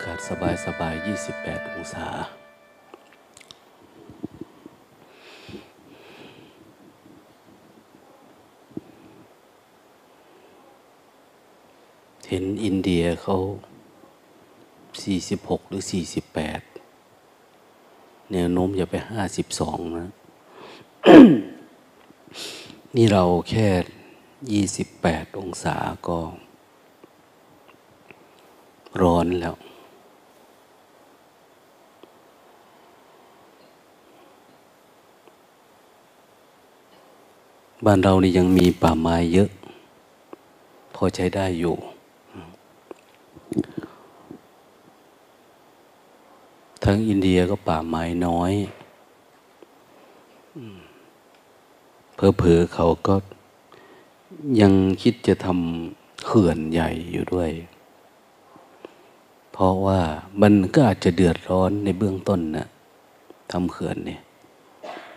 อากาศสบายสบาย 28 องศา เห็นอินเดียเขา 46 หรือ 48 แนวโน้มจะไป 52 นะ นี่เราแค่ 28 องศาก็ร้อนแล้ว บ้านเรานี่ยังมีป่าไม้เยอะ พอใช้ได้อยู่ ทั้งอินเดียก็ป่าไม้น้อยเพอเพอเขาก็ยังคิดจะทำเขื่อนใหญ่อยู่ด้วย เพราะว่ามันก็อาจจะเดือดร้อนในเบื้องต้นนะทำเขื่อนเนี่ย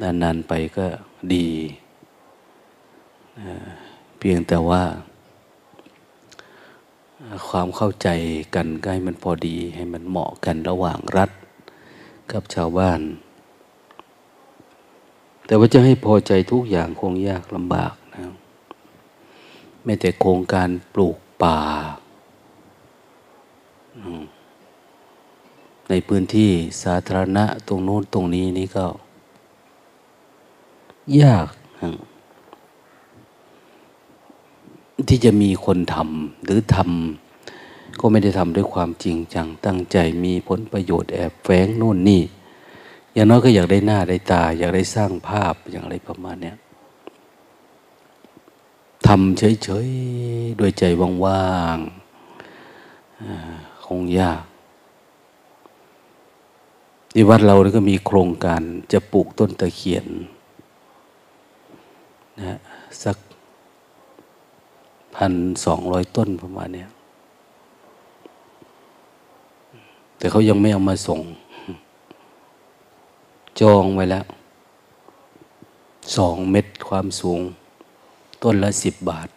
นานๆไปก็ดี เพียงแต่ว่า ความเข้าใจกันก็ให้มันพอดีให้มันเหมาะกันระหว่างรัฐ กับชาวบ้าน แต่ว่าจะให้พอใจทุกอย่างคงยากลำบากนะแม้แต่โครงการปลูกป่าในพื้นที่สาธารณะตรงโน้นตรงนี้นี่ก็ ยาก ที่จะมีคนทำหรือทำก็ไม่ได้ทำด้วยความจริงจังตั้งใจมีผลประโยชน์แอบแฝงโน่นนี่ อย่างน้อยก็อยากได้หน้าได้ตา อยากได้สร้างภาพอย่างไรประมาณนี้ทำเฉยๆด้วยใจว่างๆคงยากที่วัดเราก็มีโครงการจะปลูกต้นตะเคียนนะสัก พันสองร้อยต้นประมาณนี้แต่เขายังไม่เอามาส่ง จองไว้แล้วสองเม็ดความสูง ต้นละสิบบาท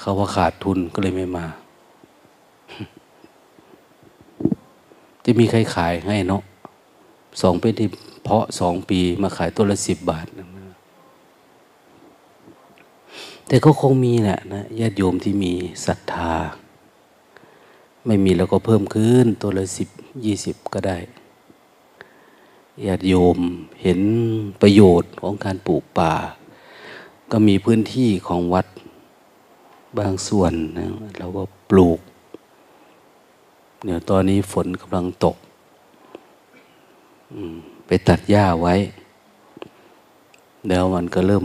เขาว่าขาดทุนก็เลยไม่มา จะมีใครขายให้เนาะสองปีที่เพาะสองปีมาขายตัวละสิบบาท แต่ก็คงมีแหละนะญาติโยมที่มีศรัทธา ไม่มีแล้วก็เพิ่มขึ้น ตัวละสิบยี่สิบก็ได้ญาติโยมเห็นประโยชน์ของการปลูกป่า ก็มีพื้นที่ของวัดบางส่วนนะเราก็ปลูกเนี่ยวตอนนี้ฝนกำลังตก ไปตัดหญ้าไว้ แล้วมันก็เริ่ม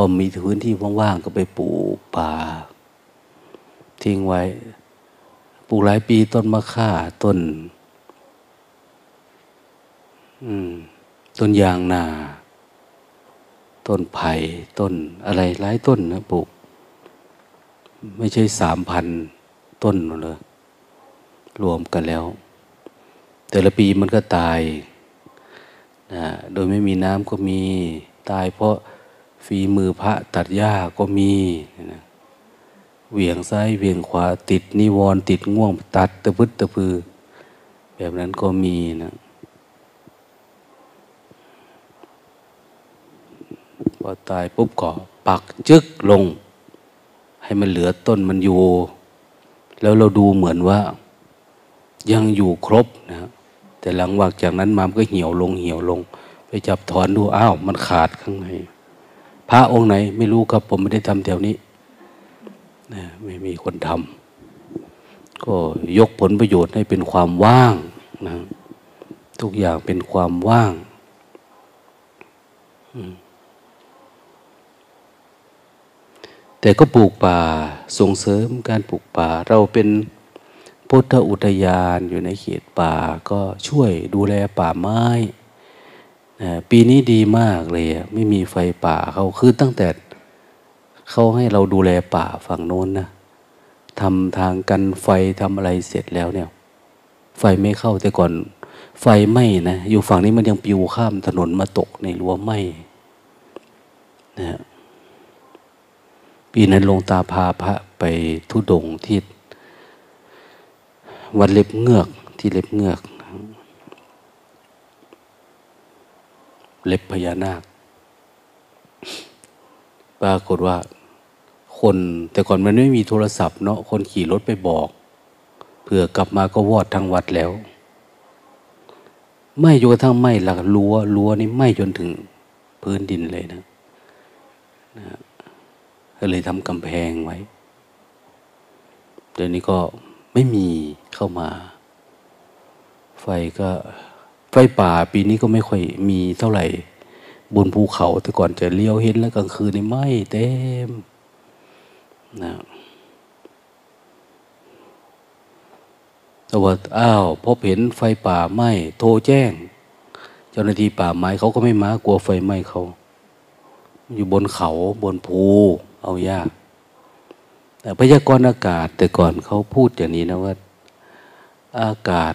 อมีพื้นที่ว่างๆก็ไปปลูกป่า ทิ้งไว้ ปลูกหลายปีต้นมะข่าต้นต้นยางนา ต้นไผ่ต้นอะไรหลายต้นนะปลูก ไม่ใช่สามพันต้นเลยรวมกันแล้ว แต่ละปีมันก็ตายนะโดยไม่มีน้ำก็มีตายเพราะ ฝีมือพระตัดหญ้าก็มีนะเหวี่ยงซ้ายเหวี่ยงขวาติดนิวรณ์ติดง่วงตัดตะพึดตะพือ แบบนั้นก็มีนะพอตายปุ๊บก็ปักจึกลง ให้มันเหลือต้นมันอยู่ แล้วเราดูเหมือนว่า ยังอยู่ครบนะแต่หลังวากจากนั้นมามันก็เหี่ยวลงเหี่ยวลง ไปจับถอนดูอ้าว มันขาดข้างใน พระองค์ไหน ไม่รู้ครับ ผมไม่ได้ทำแถวนี้นะไม่มีคนทำก็ยกผลประโยชน์ให้เป็นความว่างนะทุกอย่างเป็นความว่างแต่ก็ปลูกป่าส่งเสริมการปลูกป่า เราเป็นพุทธอุทยานอยู่ในเขตป่า ก็ช่วยดูแลป่าไม้ ปีนี้ดีมากเลยไม่มีไฟป่าเขาคือตั้งแต่เขาให้เราดูแลป่าฝั่งโน้นนะทำทางกันไฟทำอะไรเสร็จแล้วเนี่ย ไฟไม่เข้าแต่ก่อน ไฟไหม้นะอยู่ฝั่งนี้มันยังปิวข้ามถนนมาตกในรั้วไหม้นะปีนั้นลงตาพาพระไปทุดงที่วัดเล็บเงือกที่เล็บเงือก เล็บพญานาค ปรากฏว่า คนแต่ก่อนมันไม่มีโทรศัพท์เนาะคนขี่รถไปบอกเผื่อกลับมาก็วอดทั้งวัดแล้วไหม้จนกระทั่งไหม้หลักรั้วรั้วนี่ไหม้จนถึงพื้นดินเลยนะนะก็เลยทำกำแพงไว้เดี๋ยวนี้ก็ไม่มีเข้ามา ไฟก็ ฟป่าปีนี้ก็ไม่ค่อยมีเท่าไหร่ บนภูเขาแต่ก่อนจะเลี้ยวเห็นแล้วกลางคืนนี่ไหม้เต็มนะแต่ว่าอ้าวพบเห็นไฟป่าไหม้โทรแจ้ง เจ้าหน้าที่ป่าไม้เขาก็ไม่มากลัวไฟไหม้เขา อยู่บนเขาบนภูเอายากแต่พยากรณ์อากาศแต่ก่อนเขาพูดอย่างนี้นะว่า อากาศ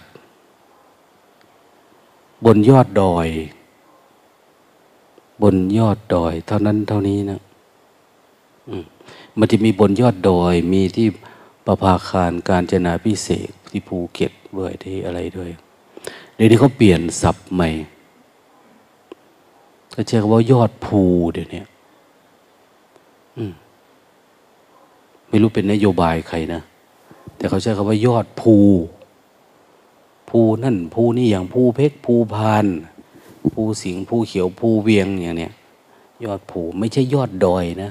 บนยอดดอย บนยอดดอย เท่านั้นเท่านี้นะมันจะมีบนยอดดอย มีที่ประภาคารการจนาพิเศษที่ภูเก็ตด้วยที่อะไรด้วยเดี๋ยวนี้เขาเปลี่ยนศัพท์ใหม่เขาใช้คำว่ายอดภูเดี๋ยวนี้ไม่รู้เป็นนโยบายใครนะ แต่เขาใช้คำว่ายอดภู ภูนั่นภูนี่อย่างภูเพชรภูพานภูสิงห์ภูเขียวภูเวียงอย่างเนี้ยยอดภูไม่ใช่ยอดดอยนะ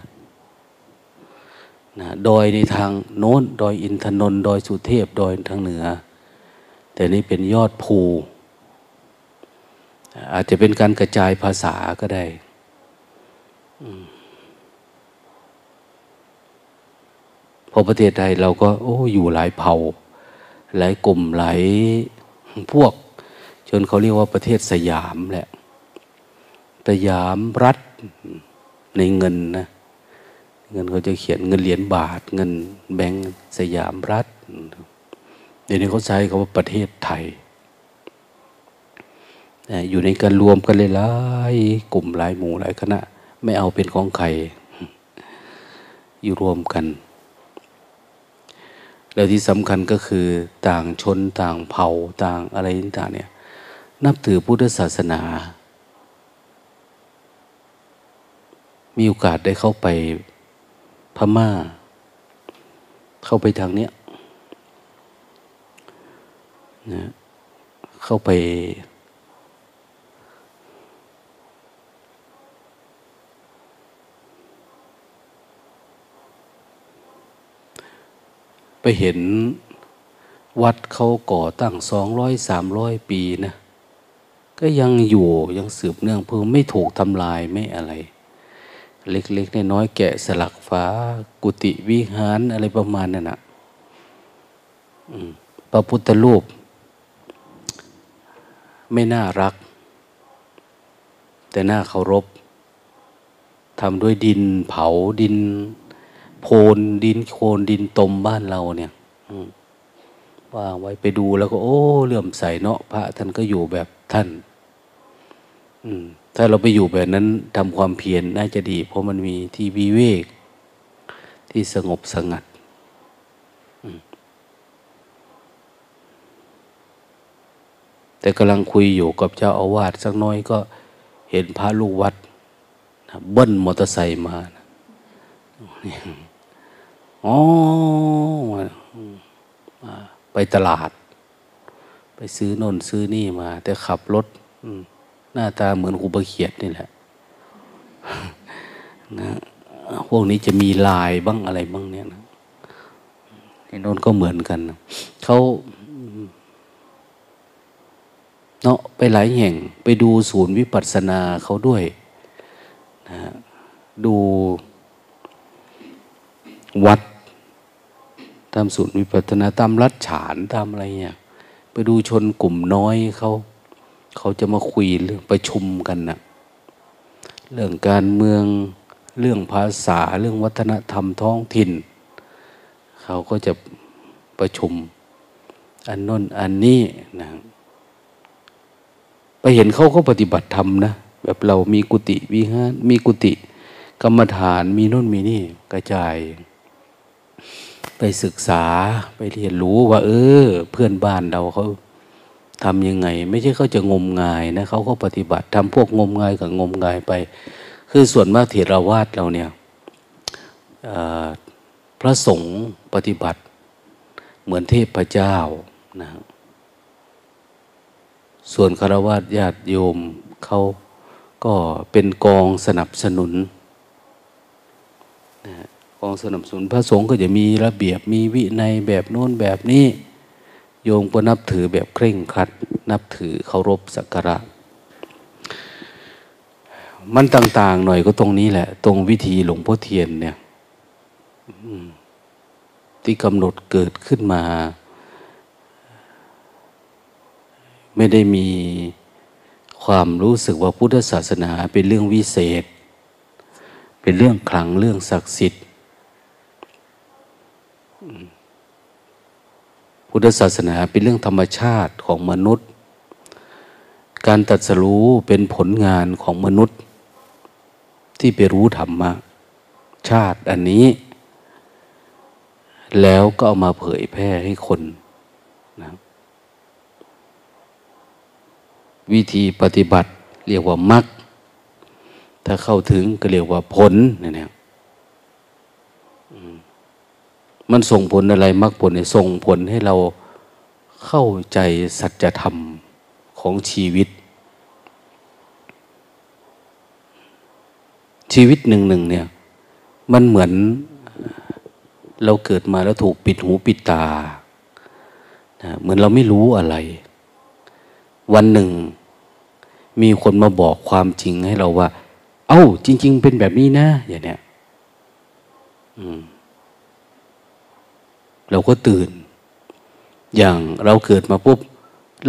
นะดอยในทางโน้นดอยอินทนนท์ดอยสุเทพดอยทางเหนือ แต่นี่เป็นยอดภูอาจจะเป็นการกระจายภาษาก็ได้พอประเทศไทยเราก็โอ้อยู่หลายเผ่า หลายกลุ่มหลาย พวก จนเขาเรียกว่าประเทศสยามแหละสยามรัฐในเงินนะ เงินเขาจะเขียนเงินเหรียญบาท เงินแบงก์สยามรัฐ เดี๋ยวนี้เขาใช้คำว่าประเทศไทย อยู่ในการรวมกันเลยหลายกลุ่มหลายหมู่หลายคณะ ไม่เอาเป็นของใครอยู่รวมกัน แล้วที่สำคัญก็คือต่างชนต่างเผ่าต่างอะไรต่างเนี่ย นับถือพุทธศาสนา มีโอกาสได้เข้าไปพม่า เข้าไปทางเนี้ยนะเข้าไป ไปเห็นวัดเขาก่อตั้งสองร้อยสามร้อยปีนะก็ยังอยู่ยังสืบเนื่องเพิ่มไม่ถูกทำลายไม่อะไร เล็กๆน้อยๆแกะสลักฟ้า กุฏิวิหารอะไรประมาณนั้นนะพระพุทธรูป ไม่น่ารัก แต่น่าเคารพทำด้วยดินเผาดิน โพนดินโคลนดินตมบ้านเราเนี่ยวางไว้ไปดูแล้วก็ โอ้เลื่อมใสเนาะพระท่านก็อยู่แบบท่าน อืม ถ้าเราไปอยู่แบบนั้นทำความเพียรน่าจะดี เพราะมันมีที่วิเวก ที่สงบสงัดแต่กำลังคุยอยู่กับเจ้าอาวาสสักน้อยก็เห็นพระลูกวัดเบิ้ลมอเตอร์ไซค์มา อ๋อไปตลาด ไปซื้อนนซื้อนี่มา แต่ขับรถหน้าตาเหมือนหูบะเขียดนี่แหละนะพวกนี้จะมีลายบ้างอะไรบ้างเนี่ยนะไอ้นนก็เหมือนกัน เขาเนาะไปหลายแห่ง ไปดูศูนย์วิปัสสนาเขาด้วยนะดูวัด ตามศูนย์วิปัสนาตามรัฐฉานตามอะไรเนี่ยไปดูชนกลุ่มน้อยเขาเขาจะมาคุยเรื่องประชุมกันนะเรื่องการเมืองเรื่องภาษาเรื่องวัฒนธรรมท้องถิ่น เขาก็จะประชุมอันน้นอันนี้นะไปเห็นเขาก็ปฏิบัติธรรมนะแบบเรามีกุฏิวิหารมีกุฏิกรรมฐานมีน้นมีนี่กระจาย ไปศึกษาไปเรียนรู้ว่า เออ เพื่อนบ้านเราเขาทำยังไง ไม่ใช่เขาจะงมงายนะเขาก็ปฏิบัติทำพวกงมงายกับงมงายไป คือส่วนมากเถรวาทเราเนี่ยพระสงฆ์ปฏิบัติ เหมือนเทพเจ้านะส่วนคารวะญาติโยมเขาก็เป็นกองสนับสนุน กองสนับสนุนพระสงฆ์ก็จะมีระเบียบมีวินัยแบบโน้นแบบนี้ โยมก็นับถือแบบเคร่งครัด นับถือเคารพสักการะ มันต่าง ๆ หน่อยก็ตรงนี้แหละ ตรงวิธีหลวงพ่อเทียนเนี่ยที่กำหนดเกิดขึ้นมา ไม่ได้มีความรู้สึกว่าพุทธศาสนาเป็นเรื่องวิเศษ เป็นเรื่องขลังเรื่องศักดิ์สิทธิ์ พุทธศาสนาเป็นเรื่องธรรมชาติของมนุษย์ การตัดสรู้เป็นผลงานของมนุษย์ ที่ไปรู้ธรรมะชาติอันนี้ แล้วก็เอามาเผยแพร่ให้คนนะวิธีปฏิบัติเรียกว่ามรรคถ้าเข้าถึงก็เรียกว่าผลเนี่ย มันส่งผลอะไรมรรคผลเนี่ยส่งผลให้เราเข้าใจสัจธรรมของชีวิต ชีวิตหนึ่งหนึ่งเนี่ย มันเหมือนเราเกิดมาแล้วถูกปิดหูปิดตาเหมือนเราไม่รู้อะไร วันหนึ่ง มีคนมาบอกความจริงให้เราว่า เอา้า จริง ๆ เป็นแบบนี้นะ อย่างเนี้ยอืม เราก็ตื่น อย่างเราเกิดมาปุ๊บ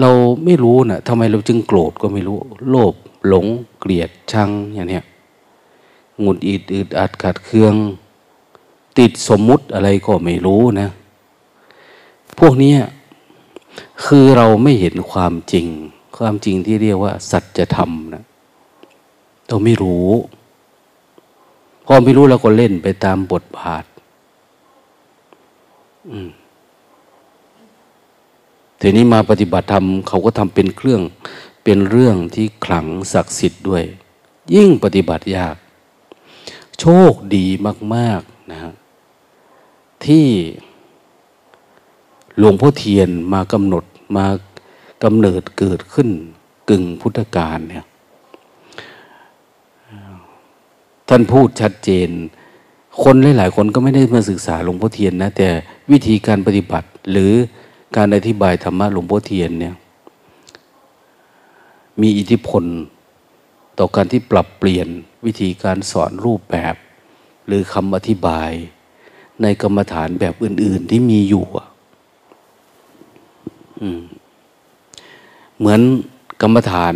เราไม่รู้นะ่ะทำไมเราจึงโกรธก็ไม่รู้ โลภหลงเกลียดชังอย่างเนี้ยหงุดอิดอึดอัดขัดเคือง ติดสมมุติอะไรก็ไม่รู้นะ พวกนี้คือเราไม่เห็นความจริง ความจริงที่เรียกว่า สัจธรรมนะเราไม่รู้ พอไม่รู้เราก็เล่นไปตามบทบาท ทีนี้มาปฏิบัติธรรมเขาก็ทำเป็นเครื่อง เป็นเรื่องที่ขลังศักดิ์สิทธิ์ด้วย ยิ่งปฏิบัติยาก โชคดีมาก ๆนะฮะที่หลวงพ่อเทียนมากำหนดมากำเนิดเกิดขึ้นกึ่งพุทธกาลเนี่ยท่านพูดชัดเจน คนหลาย ๆ คนก็ไม่ได้มาศึกษาหลวงพ่อเทียนนะ แต่วิธีการปฏิบัติหรือการอธิบายธรรมะหลวงพ่อเทียนเนี่ยมีอิทธิพลต่อการที่ปรับเปลี่ยนวิธีการสอนรูปแบบ หรือคำอธิบาย ในกรรมฐานแบบอื่น ๆ ที่มีอยู่เหมือนกรรมฐาน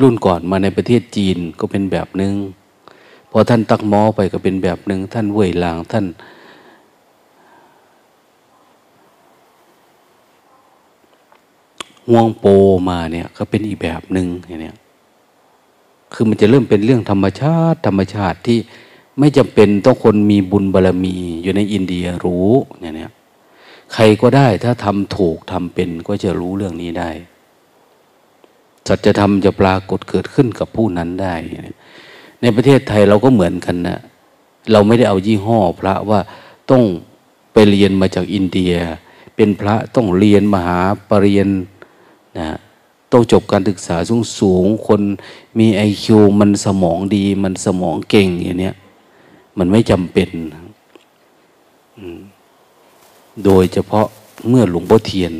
รุ่นก่อนมาในประเทศจีนก็เป็นแบบหนึง่ง พอท่านตักหมอไปก็เป็นแบบหนึ่งท่านเว่ยลางท่าน ห่วงโปมาเนี่ย ก็เป็นอีกแบบหนึ่งอย่างเนี้ยคือมันจะเริ่มเป็นเรื่องธรรมชาติ ธรรมชาติที่ไม่จำเป็นต้องคนมีบุญบารรมีอยู่ในอินเดียรู้อย่างเนี้ยใครก็ได้ถ้าทำถูกทำเป็นก็จะรู้เรื่องนี้ได้สัจธรรมจะปรากฏเกิดขึ้นกับผู้นั้นได้ ในประเทศไทยเราก็เหมือนกันนะเราไม่ได้เอายี่ห้อพระว่าต้องไปเรียนมาจากอินเดีย เป็นพระต้องเรียนมหาปรริญญานะต้องจบการศึกษาสูงสูงคนมีไอคิวมันสมองดี มันสมองเก่งอย่างเนี้ยมันไม่จำเป็น โดยเฉพาะเมื่อหลวงพ่อเทียน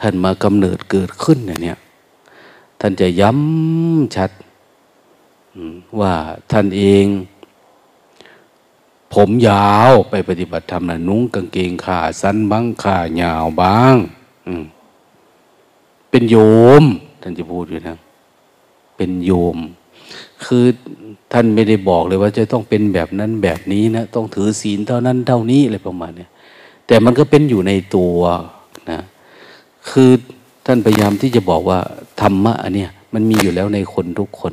ท่านมากำเนิดเกิดขึ้นเนี่ยท่านจะย้ำชัด ว่าท่านเอง ผมยาวไปปฏิบัติธรรมนะนุ่งกางเกงขาสั้นบ้างขายาวบ้างเป็นโยม ท่านจะพูดอยู่นะ เป็นโยม คือท่านไม่ได้บอกเลยว่าจะต้องเป็นแบบนั้นแบบนี้นะต้องถือศีลเท่านั้นเท่านี้อะไรประมาณนี้แต่มันก็เป็นอยู่ในตัวนะ คือท่านพยายามที่จะบอกว่าธรรมะอันเนี้ยมันมีอยู่แล้วในคนทุกคน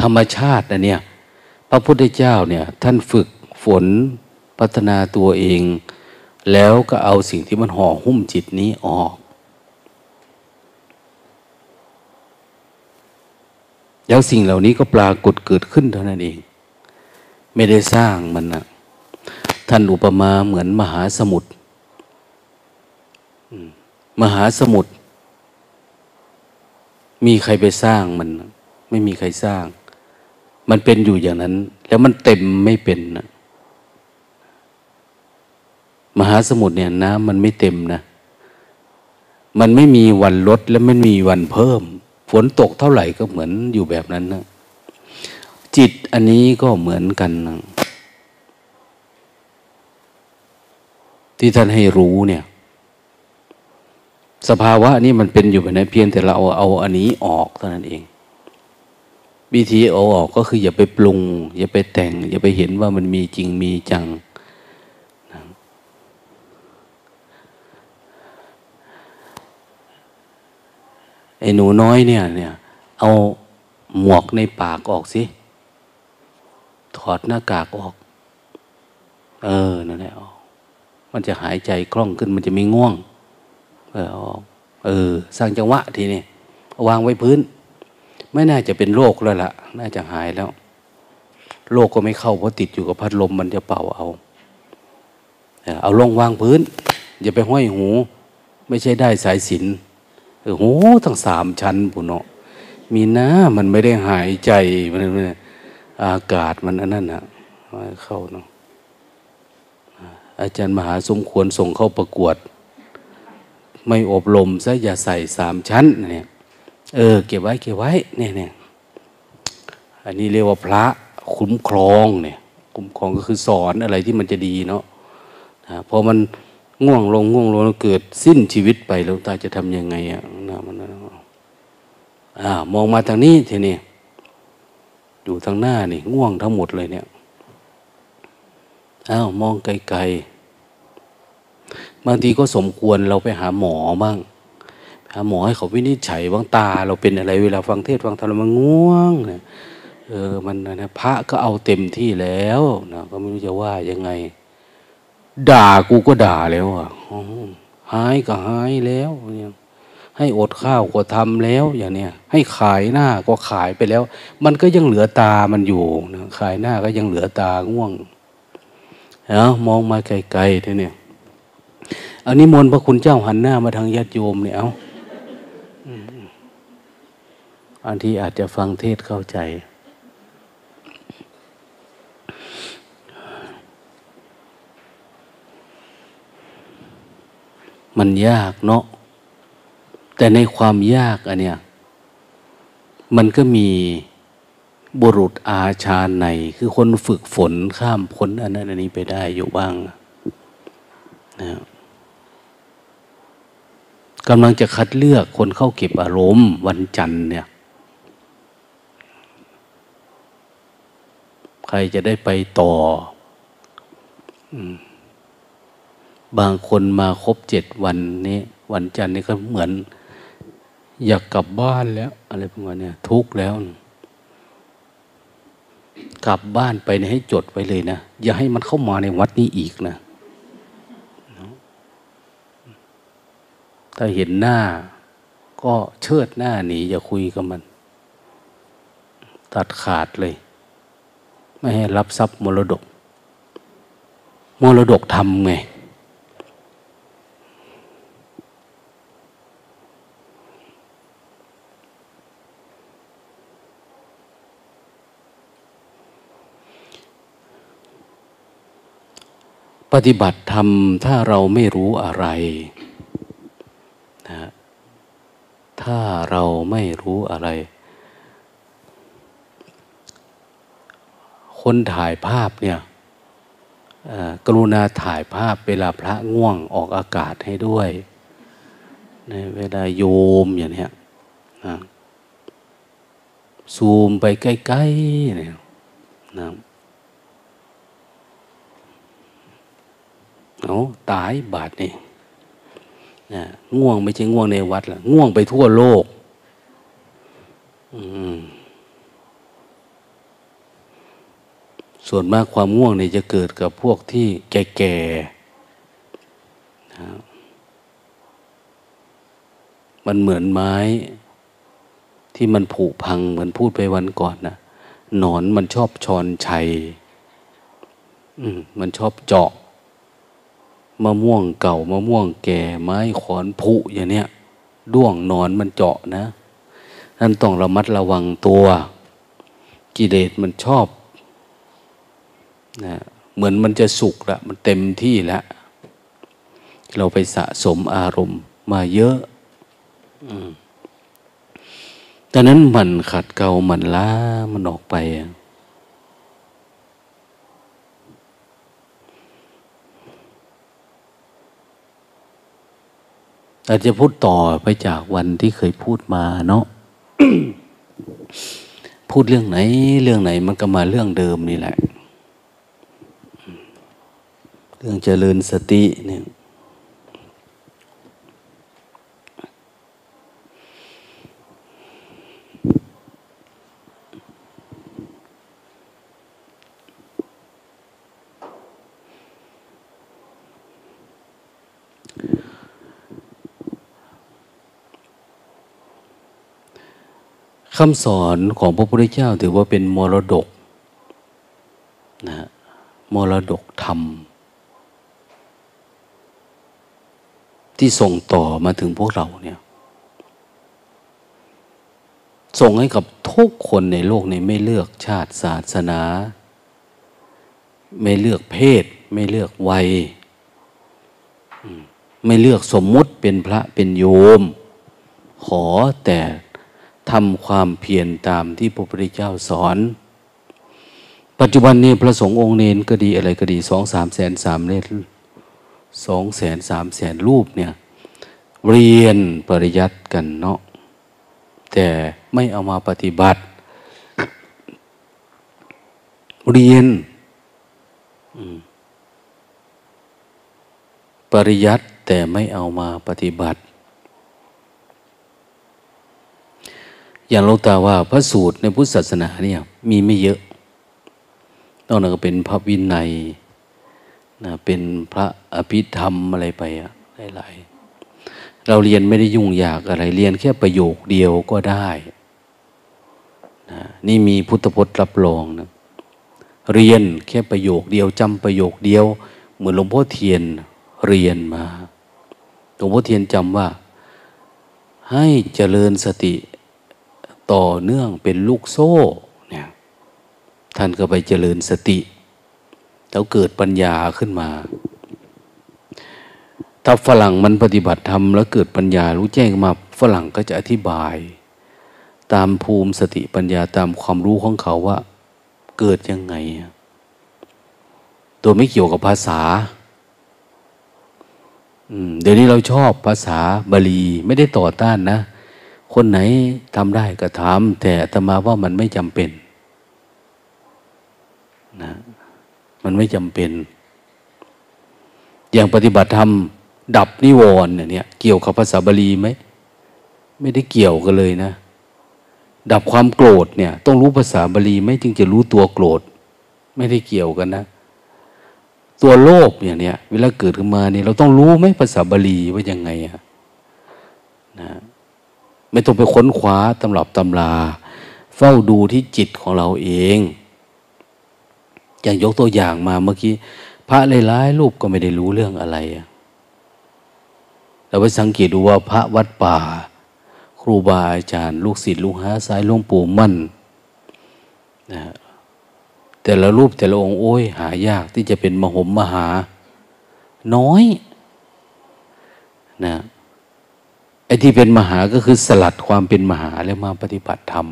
ธรรมชาติอันเนี้ยพระพุทธเจ้าเนี่ย ท่านฝึกฝนพัฒนาตัวเอง แล้วก็เอาสิ่งที่มันห่อหุ้มจิตนี้ออก แล้วสิ่งเหล่านี้ก็ปรากฏเกิดขึ้นเท่านั้นเอง ไม่ได้สร้างมันนะท่านอุปมาเหมือนมหาสมุทรมหาสมุทร มีใครไปสร้างมัน ไม่มีใครสร้าง มันเป็นอยู่อย่างนั้น แล้วมันเต็มไม่เป็นนะมหาสมุทรเนี่ยน้ำมันไม่เต็มนะ มันไม่มีวันลดและไม่มีวันเพิ่ม ฝนตกเท่าไหร่ก็เหมือนอยู่แบบนั้นนะจิตอันนี้ก็เหมือนกันนะที่ท่านให้รู้เนี่ย สภาวะนี้มันเป็นอยู่แบบนั้นเพียงแต่เราเอาเอาอันนี้ออกเท่านั้นเองวิธีเอาออกก็คืออย่าไปปรุง อย่าไปแต่ง อย่าไปเห็นว่ามันมีจริงมีจัง ไอ้หนูน้อยเนี่ยเนี่ยเอาหมวกในปากออกสิ ถอดหน้ากากออก เออนั่นแหละออกมันจะหายใจคล่องขึ้นมันจะไม่ง่วง เออออกเออ สร้างจังหวะทีนี้วางไว้พื้น ไม่น่าจะเป็นโรคแล้วละ่ะ น่าจะหายแล้วโรคก็ไม่เข้าเพราะติดอยู่กับพัดลมมันจะเป่าเอา เอาลงวางพื้น อย่าไปห้อยหู ไม่ใช่ได้สายสินโอ้โหทั้งสามชั้นปุ่นเนาะมีน้ามันไม่ได้หายใจมันอากาศมันอันนั้นนะเข้าเนาะอาจารย์มหาสมควรส่งเข้าประกวด ไม่อบรมซะอย่าใส่สามชั้นเนี่ยเออ เก็บไว้เก็บไว้เนี่ยเนี่ยอันนี้เรียกว่าพระคุ้มครองเนี่ย คุ้มครองก็คือสอนอะไรที่มันจะดีเนาะพอมันง่วงลงง่วงลงเกิดสิ้นชีวิตไปแล้วตาจะทำยังไงอะนะมันอ่ามองมาทางนี้ทีนี้อยู่ทางหน้านี่ ง่วงทั้งหมดเลยเนี่ยอ้าวมองไกลๆ บางทีก็สมควรเราไปหาหมอบ้างหาหมอให้เขาวินิจฉัยบ้างตา เราเป็นอะไรเวลาฟังเทศฟังธรรมมันง่วงเนี่ยเออมันนะพระก็เอาเต็มที่แล้วนะก็ไม่รู้จะว่ายังไง ด่ากูก็ด่าแล้วอะหายก็หายแล้วเนี่ยให้อดข้าวก็ทำแล้ว อย่างเนี้ยให้ขายหน้าก็ขายไปแล้ว มันก็ยังเหลือตามันอยู่นะขายหน้าก็ยังเหลือตาง่วงเนาะมองมาไกลๆทีเนี่ย อันนี้มนพระคุณเจ้าหันหน้ามาทางญาติโยมเนี่ยเอาอันที่อาจจะฟังเทศเข้าใจ มันยากเนาะแต่ในความยากอันเนี้ยมันก็มีบุรุษอาชาใน คือคนฝึกฝนข้ามพ้นอันนั้นอันนี้ไปได้อยู่บ้างนะ กำลังจะคัดเลือกคนเข้าเก็บอารมณ์วันจันทร์เนี่ย ใครจะได้ไปต่อ บางคนมาครบเจ็ดวันนี้ วันจันทร์นี่ก็เหมือน อยากกลับบ้านแล้ว อะไรประมาณนี้ทุกแล้ว กลับบ้านไปให้จดไว้เลยนะ อย่าให้มันเข้ามาในวัดนี้อีกนะ ถ้าเห็นหน้าก็เชิดหน้าหนีอย่าคุยกับมัน ตัดขาดเลย ไม่ให้รับทรัพย์มรดก มรดกทำไง ปฏิบัติธรรมถ้าเราไม่รู้อะไรนะ ถ้าเราไม่รู้อะไร คนถ่ายภาพเนี่ยกรุณาถ่ายภาพเวลาพระง่วงออกอากาศให้ด้วยในเวลาโยมอย่างนี้นะซูมไปใกล้ๆเนี่ยนะเอาตายบาทนี่ นะง่วงไม่ใช่ง่วงในวัดละง่วงไปทั่วโลกส่วนมากความง่วงเนี่ยจะเกิดกับพวกที่แก่ๆนะมันเหมือนไม้ ที่มันผุพังเหมือนพูดไปวันก่อนนะหนอนมันชอบชอนชัยมันชอบเจาะ มะม่วงเก่ามะม่วงแก่ไม้ขอนผุอย่างเนี้ยด้วงนอนมันเจาะนะนั่นต้องระมัดระวังตัว กิเลสมันชอบนะเหมือนมันจะสุกละมันเต็มที่แล้วเราไปสะสมอารมณ์มาเยอะดังนั้นมันขัดเกลามันล้ามันออกไป ราจะพูดต่อไปจากวันที่เคยพูดมาเนาะพูดเรื่องไหน เรื่องไหนมันก็มาเรื่องเดิมนี่แหละ เรื่องเจริญสติเนี่ย คำสอนของพระพุทธเจ้าถือว่าเป็นมรดกนะมรดกธรรม ที่ส่งต่อมาถึงพวกเราเนี่ย ส่งให้กับทุกคนในโลกนี้ไม่เลือกชาติศาสนา ไม่เลือกเพศ ไม่เลือกวัย ไม่เลือกสมมุติเป็นพระเป็นโยม ขอแต่ ทำความเพียรตามที่พระพุทธเจ้าสอน ปัจจุบันนี้พระสงฆ์องค์เนนก็ดีอะไรก็ดีสองสามแสนสามเลนสองแสนสามแสนรูปเนี่ยเรียนปริยัติกันเนาะแต่ไม่เอามาปฏิบัติ เรียนปริยัติแต่ไม่เอามาปฏิบัติ อย่างเราตาว่าพระสูตรในพุทธศาสนาเนี่ยมีไม่เยอะนอกนั้นก็เป็นพระวินัยนะเป็นพระอภิธรรมอะไรไปอะหลายๆเราเรียนไม่ได้ยุ่งยากอะไร เรียนแค่ประโยคเดียวก็ได้นะนี่มีพุทธพจน์รับรองนะเรียนแค่ประโยคเดียวจำประโยคเดียว เหมือนหลวงพ่อเทียนเรียนมาหลวงพ่อเทียนจำว่า ให้เจริญสติ ต่อเนื่องเป็นลูกโซ่เนี่ยท่านก็ไปเจริญสติ แล้วเกิดปัญญาขึ้นมา ถ้าฝรั่งมันปฏิบัติธรรมแล้วเกิดปัญญารู้แจ้งมาฝรั่งก็จะอธิบาย ตามภูมิสติปัญญาตามความรู้ของเขาว่า เกิดยังไง ตัวไม่เกี่ยวกับภาษาเดี๋ยวนี้เราชอบภาษาบาลีไม่ได้ต่อต้านนะ คนไหนทำได้ก็ทำแต่ตมาว่ามันไม่จำเป็นนะมันไม่จำเป็น อย่างปฏิบัติธรรมดับนิวรณ์เนี่ย เกี่ยวกับภาษาบาลีไหมไม่ได้เกี่ยวกันเลยนะ ดับความโกรธเนี่ย ต้องรู้ภาษาบาลีไหมจึงจะรู้ตัวโกรธ ไม่ได้เกี่ยวกันนะ ตัวโลภอย่างเนี้ยเวลาเกิดขึ้นมาเนี่ยเราต้องรู้ไหมภาษาบาลีว่ายังไงอะนะ ไม่ต้องไปค้นคว้าตำรับตำรา เฝ้าดูที่จิตของเราเอง อย่างยกตัวอย่างมาเมื่อกี้ พระหลายรูปก็ไม่ได้รู้เรื่องอะไร เราไปสังเกตดูว่าพระวัดป่า ครูบาอาจารย์ ลูกศิษย์ลูกหาสายหลวงปู่มั่นนะแต่ละรูปแต่ละองค์โอ้ย หายากที่จะเป็นมหมมหา น้อยนะ อ้ที่เป็นมหาก็คือสลัดความเป็นมหาแล้วมาปฏิบัติธรรม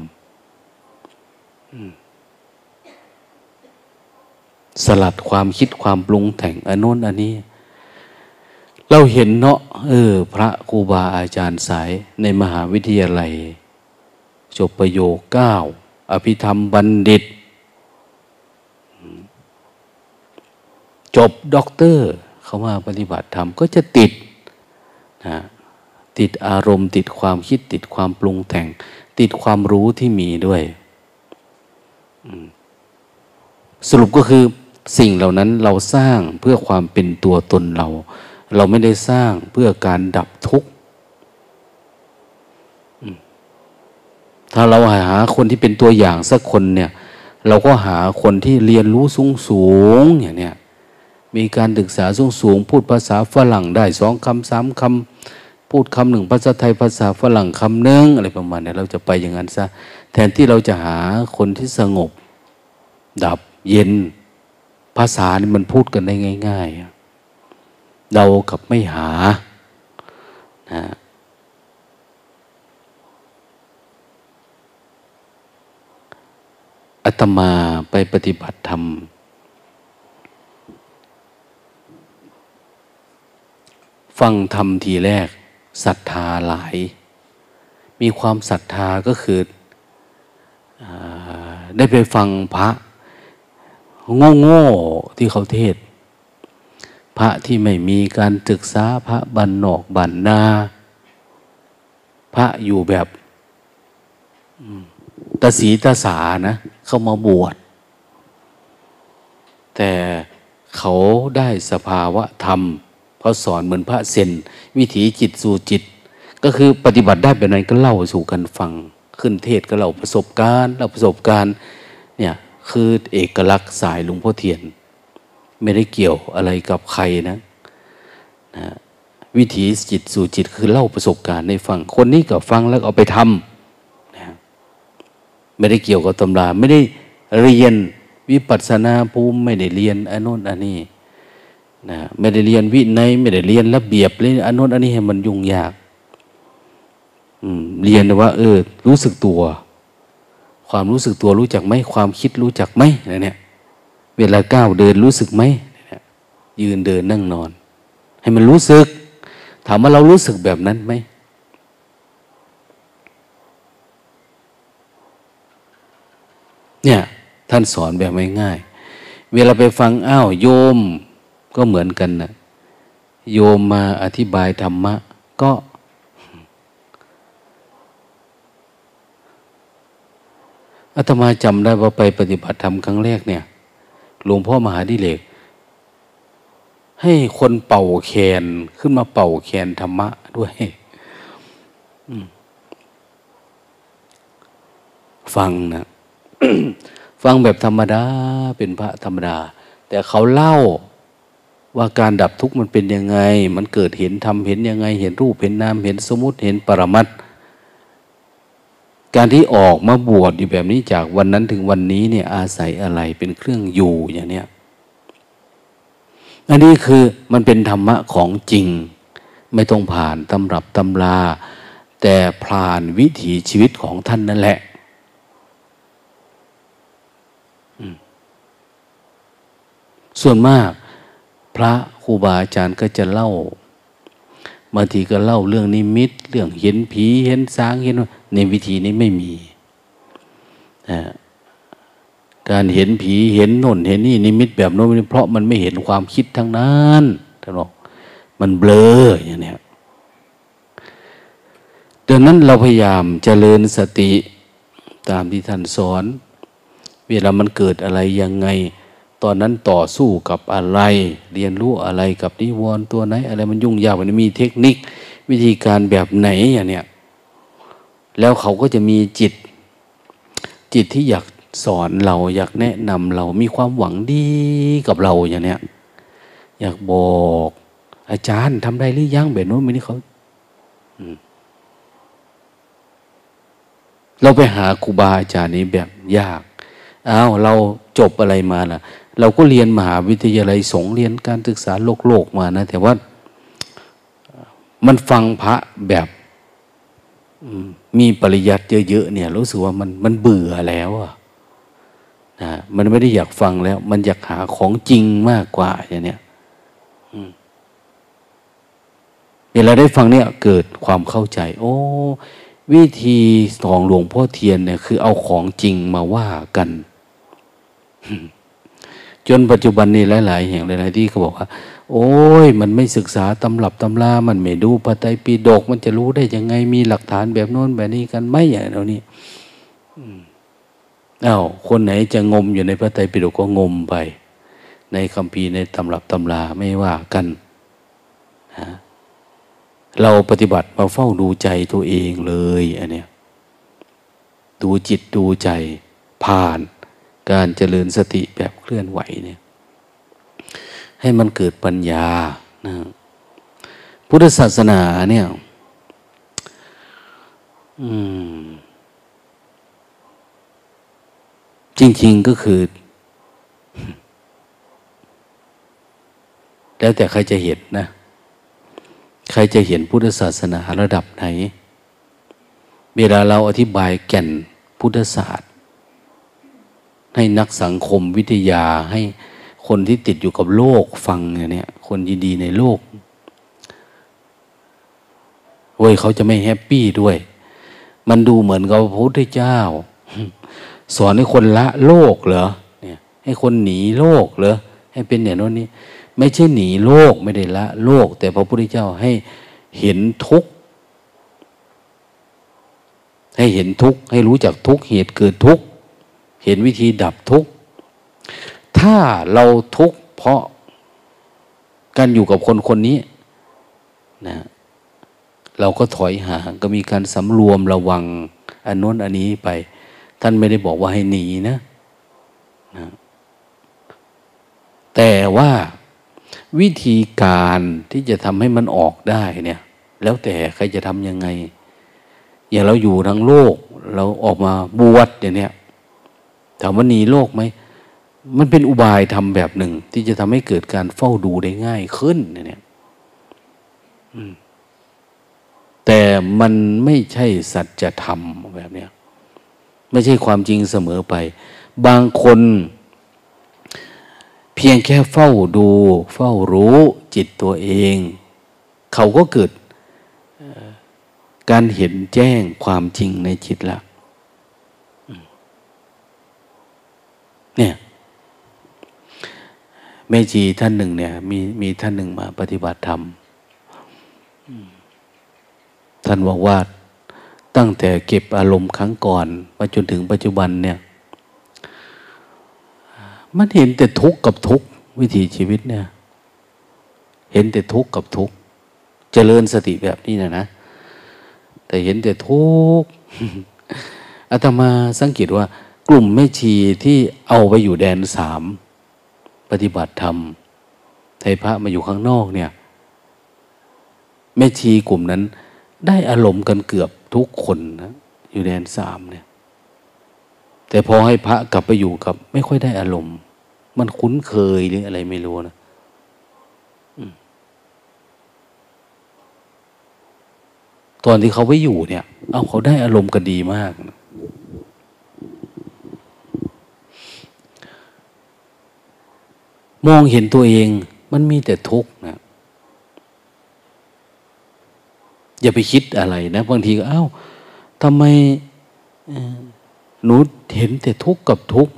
สลัดความคิดความปรุงแต่งอันโน้นอันนี้ เราเห็นเนาะเออ พระครูบาอาจารย์สายในมหาวิทยาลัย จบประโยคเก้าอภิธรรมบัณฑิต จบด็อกเตอร์ เขามาปฏิบัติธรรมก็จะติดนะ ติดอารมณ์ติดความคิดติดความปรุงแต่ง ติดความรู้ที่มีด้วย สรุปก็คือสิ่งเหล่านั้นเราสร้างเพื่อความเป็นตัวตนเรา เราไม่ได้สร้างเพื่อการดับทุกข์ถ้าเราหาคนที่เป็นตัวอย่างสักคนเนี่ย เราก็หาคนที่เรียนรู้สูงสูงอย่างเนี้ยมีการศึกษาสูงสูงพูดภาษาฝรั่งได้สองคำสามคำ พูดคำหนึ่งภาษาไทยภาษาฝรั่งคำหนึ่งอะไรประมาณนี้เราจะไปอย่างนั้นซะแทนที่เราจะหาคนที่สงบ ดับเย็น ภาษานี่มันพูดกันได้ง่าย ๆ เรากับไม่หานะอาตมาไปปฏิบัติธรรม ฟังธรรมทีแรก ศรัทธาหลาย มีความศรัทธาก็คืออได้ไปฟังพระโง่โง่ที่เขาเทศ พระที่ไม่มีการศึกษาพระบันนอกบันนา พระอยู่แบบตาสีตาสานะ เข้ามาบวช แต่เขาได้สภาวะธรรม เขาสอนเหมือนพระเซนวิถีจิตสู่จิต ก็คือปฏิบัติได้แบบนั้นก็เล่าสู่กันฟัง ขึ้นเทศก็เล่าประสบการณ์เล่าประสบการณ์เนี่ยคือเอกลักษณ์สายหลวงพ่อเทียน ไม่ได้เกี่ยวอะไรกับใครนะนะวิถีจิตสู่จิตคือเล่าประสบการณ์ในฟัง คนนี้ก็ฟังแล้วเอาไปทำนะไม่ได้เกี่ยวกับตำรา ไม่ได้เรียนวิปัสสนาภูมิไม่ได้เรียนอันโน้นอันนี้ นะไม่ได้เรียนวินัยไม่ได้เรียนระเบียบเรียนอนโน้นอันนี้ให้มันยุ่งยากเรียนว่า เออ รู้สึกตัว ความรู้สึกตัวรู้จักไหมความคิดรู้จักไหมเนี่ย เวลาก้าวเดินรู้สึกไหมยืนเดินนั่งนอน ให้มันรู้สึก ถามว่าเรารู้สึกแบบนั้นไหมเนี่ย ท่านสอนแบบง่ายๆเวลาไปฟังอ้าวโยม ก็เหมือนกันนะโยมมาอธิบายธรรมะ ก็ อาตมาจำได้ว่าไปปฏิบัติธรรมครั้งแรกเนี่ยหลวงพ่อมหาดิเลก ให้คนเป่าแคนขึ้นมาเป่าแคนธรรมะด้วยฟังนะ ฟังแบบธรรมดา เป็นพระธรรมดา แต่เขาเล่า ว่าการดับทุกข์มันเป็นยังไง มันเกิดเห็นทำเห็นยังไง เห็นรูปเห็นนามเห็นสมุติเห็นปรมัตการที่ออกมาบวชอยู่แบบนี้จากวันนั้นถึงวันนี้เนี่ยอาศัยอะไรเป็นเครื่องอยู่อย่างเนี้ยอันนี้คือมันเป็นธรรมะของจริง ไม่ต้องผ่านตำรับตำราแต่ผ่านวิถีชีวิตของท่านนั่นแหละส่วนมาก พระครูบาอาจารย์ก็จะเล่าบางทีก็เล่าเรื่องนิมิต เรื่องเห็นผีเห็นสางเห็นในวิธีนี้ไม่มีการเห็นผีเห็นน่น เห็นนี่นิมิตแบบโน้นเพราะมันไม่เห็นความคิดทั้งนั้นท่านบอกมันเบลออย่างนี้ดังนั้นเราพยายามเจริญสติตามที่ท่านสอน เวลามันเกิดอะไรยังไง ตอนนั้นต่อสู้กับอะไร เรียนรู้อะไรกับนิวรณ์ตัวไหน อะไรมันยุ่งยากมันมีเทคนิค วิธีการแบบไหนอย่างเนี้ยแล้วเขาก็จะมีจิต จิตที่อยากสอนเราอยากแนะนำเรามีความหวังดีกับเราอย่างเนี้ยอยากบอก อาจารย์ทำได้หรือยังแบบโน้นแบบนี้เขาเราไปหาครูบาอาจารย์นี้แบบยาก อ้าวเราจบอะไรมาล่ะ เราก็เรียนมหาวิทยาลัยสงเรียนการศึกษาโลกโลกมานะ แต่ว่ามันฟังพระแบบมีปริยัติเยอะๆเนี่ย รู้สึกว่ามันมันเบื่อแล้วอะนะมันไม่ได้อยากฟังแล้ว มันอยากหาของจริงมากกว่าอย่างเนี้ยเวลาได้ฟังเนี่ยเกิดความเข้าใจ โอ้วิธีของหลวงพ่อเทียนเนี่ย คือเอาของจริงมาว่ากัน จนปัจจุบันนี้หลาย ๆ แห่งหลายๆที่เขาบอกว่า โอ้ย มันไม่ศึกษาตำรับตำรามันไม่ดูพระไตรปิฎกมันจะรู้ได้ยังไงมีหลักฐานแบบโน้นแบบนี้กันไหมอย่างนี้อา้าวคนไหนจะงมอยู่ในพระไตรปิฎกก็งมไป ในคำพีในตำรับตำราไม่ว่ากันเราปฏิบัติมาเฝ้าดูใจตัวเองเลยอันเนี้ยดูจิตดูใจผ่าน การเจริญสติแบบเคลื่อนไหวเนี่ยให้มันเกิดปัญญานะพุทธศาสนาเนี่ยจริง ๆก็คือ แล้วแต่ใครจะเห็นนะ ใครจะเห็นพุทธศาสนาระดับไหน เวลาเราอธิบายแก่นพุทธศาสตร์ ให้นักสังคมวิทยาให้คนที่ติดอยู่กับโลกฟังเนี่ย คนดีๆในโลกเว้ยเขาจะไม่แฮปปี้ด้วย มันดูเหมือนกับพระพุทธเจ้า สอนให้คนละโลกเหรอเนี่ย ให้คนหนีโลกเหรอให้เป็นอย่างนั้นนี้ ไม่ใช่หนีโลกไม่ได้ละ โลก แต่พระพุทธเจ้าให้เห็นทุกข์ให้เห็นทุกข์ให้รู้จักทุกข์เหตุเกิดทุกข์ เห็นวิธีดับทุกข์ถ้าเราทุกข์เพราะการอยู่กับคนคนนี้นะเราก็ถอยห่างก็มีการสำรวมระวังอันน้นอันนี้ไป ท่านไม่ได้บอกว่าให้หนีนะนะ แต่ว่าวิธีการที่จะทำให้มันออกได้เนี่ย แล้วแต่ใครจะทำยังไง อย่างเราอยู่ทั้งโลก เราออกมาบวชอย่างเนี้ย ถามว่าหนีโลกไหม มันเป็นอุบายทำแบบหนึ่ง ที่จะทำให้เกิดการเฝ้าดูได้ง่ายขึ้นเนี่ยแต่มันไม่ใช่สัจธรรมแบบนี้ไม่ใช่ความจริงเสมอไป บางคน เพียงแค่เฝ้าดู เฝ้ารู้จิตตัวเอง เขาก็เกิดการเห็นแจ้งความจริงในจิตละ เนี่ยแม่จีท่านหนึ่งเนี่ย มีมีท่านหนึ่งมาปฏิบัติธรรมท่านบอกว่าตั้งแต่เก็บอารมณ์ครั้งก่อนมาจนถึงปัจจุบันเนี่ย มันเห็นแต่ทุกข์กับทุกข์วิถีชีวิตเนี่ย เห็นแต่ทุกข์กับทุกข์เจริญสติแบบนี้นะนะ แต่เห็นแต่ทุกข์อาตมาสังเกตว่า กลุ่มแม่ชีที่เอาไปอยู่แดนสามปฏิบัติธรรมไทยพระมาอยู่ข้างนอกเนี่ยแม่ชีกลุ่มนั้น ได้อารมณ์กันเกือบทุกคนนะอยู่แดนสามเนี่ย แต่พอให้พระกลับไปอยู่กับ ไม่ค่อยได้อารมณ์ มันคุ้นเคยหรืออะไรไม่รู้นะตอนที่เขาไปอยู่เนี่ย เอาเขาได้อารมณ์กันดีมากนะ มองเห็นตัวเองมันมีแต่ทุกข์นะอย่าไปคิดอะไรนะบางทีก็อ้าวทำไมหนูเห็นแต่ทุกข์กับทุกข์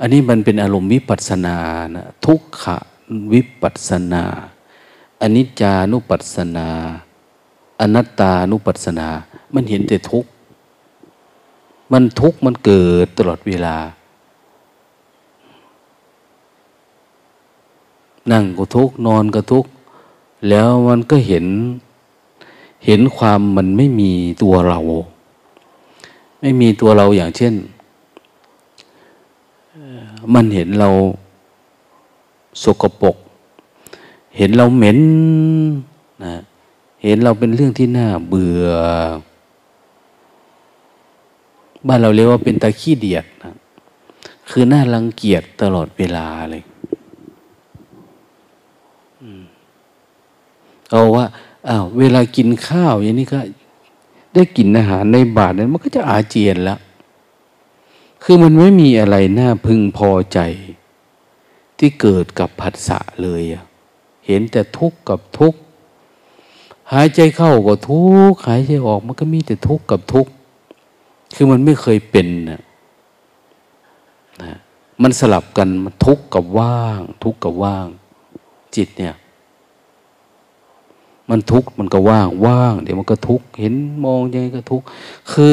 อันนี้มันเป็นอารมณ์วิปัสสนานะทุกขะวิปัสสนาอนิจจานุปัสสนา อนัตตานุปัสสนา มันเห็นแต่ทุกข์มันทุกข์มันเกิดตลอดเวลา นั่งก็ทุกนอนก็ทุกแล้วมันก็เห็นเห็นความมันไม่มีตัวเรา ไม่มีตัวเราอย่างเช่น มันเห็นเราสกปรกเห็นเราเหม็นนะเห็นเราเป็นเรื่องที่น่าเบื่อ บ้านเราเรียกว่าเป็นตาขี้เดียดนะคือน่ารังเกียจตลอดเวลาเลย เอาว่าอ้าวเวลากินข้าวอย่างนี้ก็ ได้กินอาหารในบาทนั้นมันก็จะอาเจียนละคือมันไม่มีอะไรน่าพึงพอใจ ที่เกิดกับผัสสะเลยเห็นแต่ทุกข์กับทุกข์หายใจเข้าก็ทุกข์หายใจออกมันก็มีแต่ทุกข์กับทุกข์คือมันไม่เคยเป็นนะมันสลับกันมันทุกข์กับว่าง ทุกข์กับว่าง จิตเนี่ย มันทุกข์มันก็ว่างว่างเดี๋ยวมันก็ทุกข์เห็นมองยังไงก็ทุกข์คือ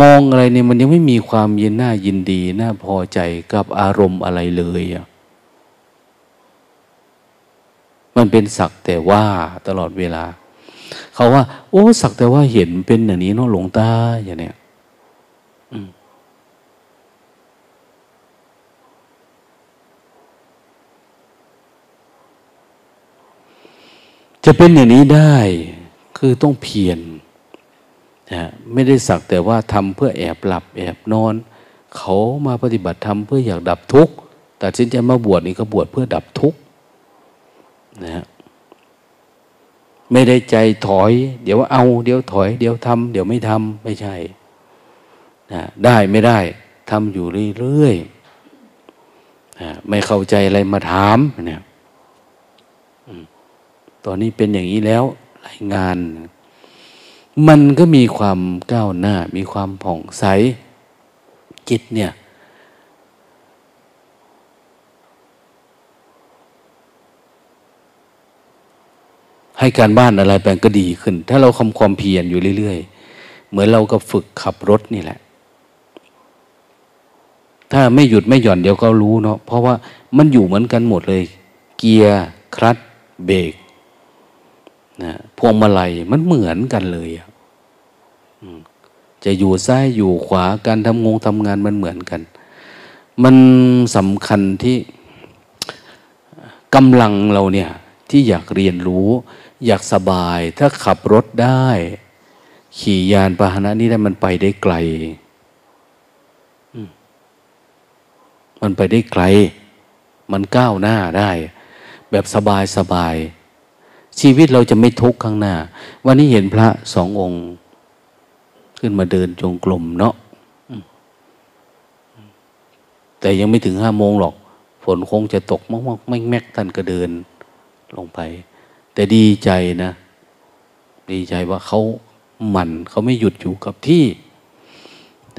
มองอะไรเนี่ยมันยังไม่มีความยินหน้ายินดีน่าพอใจกับอารมณ์อะไรเลยอะมันเป็นสักแต่ว่าตลอดเวลา เขาว่า โอ้ สักแต่ว่าเห็นเป็นอย่างนี้เนาะหลงตาอย่างเนี้ย จะเป็นอย่างนี้ได้คือต้องเพียรนะไม่ได้สักแต่ว่าทำเพื่อแอบหลับแอบนอน เขามาปฏิบัติธรรมเพื่ออยากดับทุกข์แต่สินใจมาบวชนี่ก็บวชเพื่อดับทุกข์นะไม่ได้ใจถอย เดี๋ยวเอา เดี๋ยวถอย เดี๋ยวทำเดี๋ยวไม่ทำไม่ใช่นะได้ไม่ได้ทำอยู่เรื่อยๆนะไม่เข้าใจอะไรมาถามเนี่ย ตอนนี้เป็นอย่างนี้แล้วรายงาน มันก็มีความก้าวหน้า มีความผ่องใส จิตเนี่ย ให้การบ้านอะไรแปลงก็ดีขึ้น ถ้าเราคำความเพียรอยู่เรื่อย ๆ เหมือนเราก็ฝึกขับรถนี่แหละถ้าไม่หยุดไม่หย่อนเดี๋ยวก็รู้เนาะเพราะว่ามันอยู่เหมือนกันหมดเลย เกียร์คลัตเบรก นะพวงมาลัยมันเหมือนกันเลยอะจะอยู่ซ้ายอยู่ขวาการทำงงทำงานมันเหมือนกัน มันสำคัญที่กำลังเราเนี่ยที่อยากเรียนรู้ อยากสบายถ้าขับรถได้ ขี่ยานพาหนะนี้ได้มันไปได้ไกล มันไปได้ไกล มันก้าวหน้าได้ แบบสบายสบาย ชีวิตเราจะไม่ทุกข์ข้างหน้า วันนี้เห็นพระสององค์ ขึ้นมาเดินจงกรมเนาะแต่ยังไม่ถึงห้าโมงหรอก ฝนคงจะตกมากๆไม่แม็กท่านก็เดินลงไป แต่ดีใจนะ ดีใจว่าเขาหมั่นเขาไม่หยุดอยู่กับที่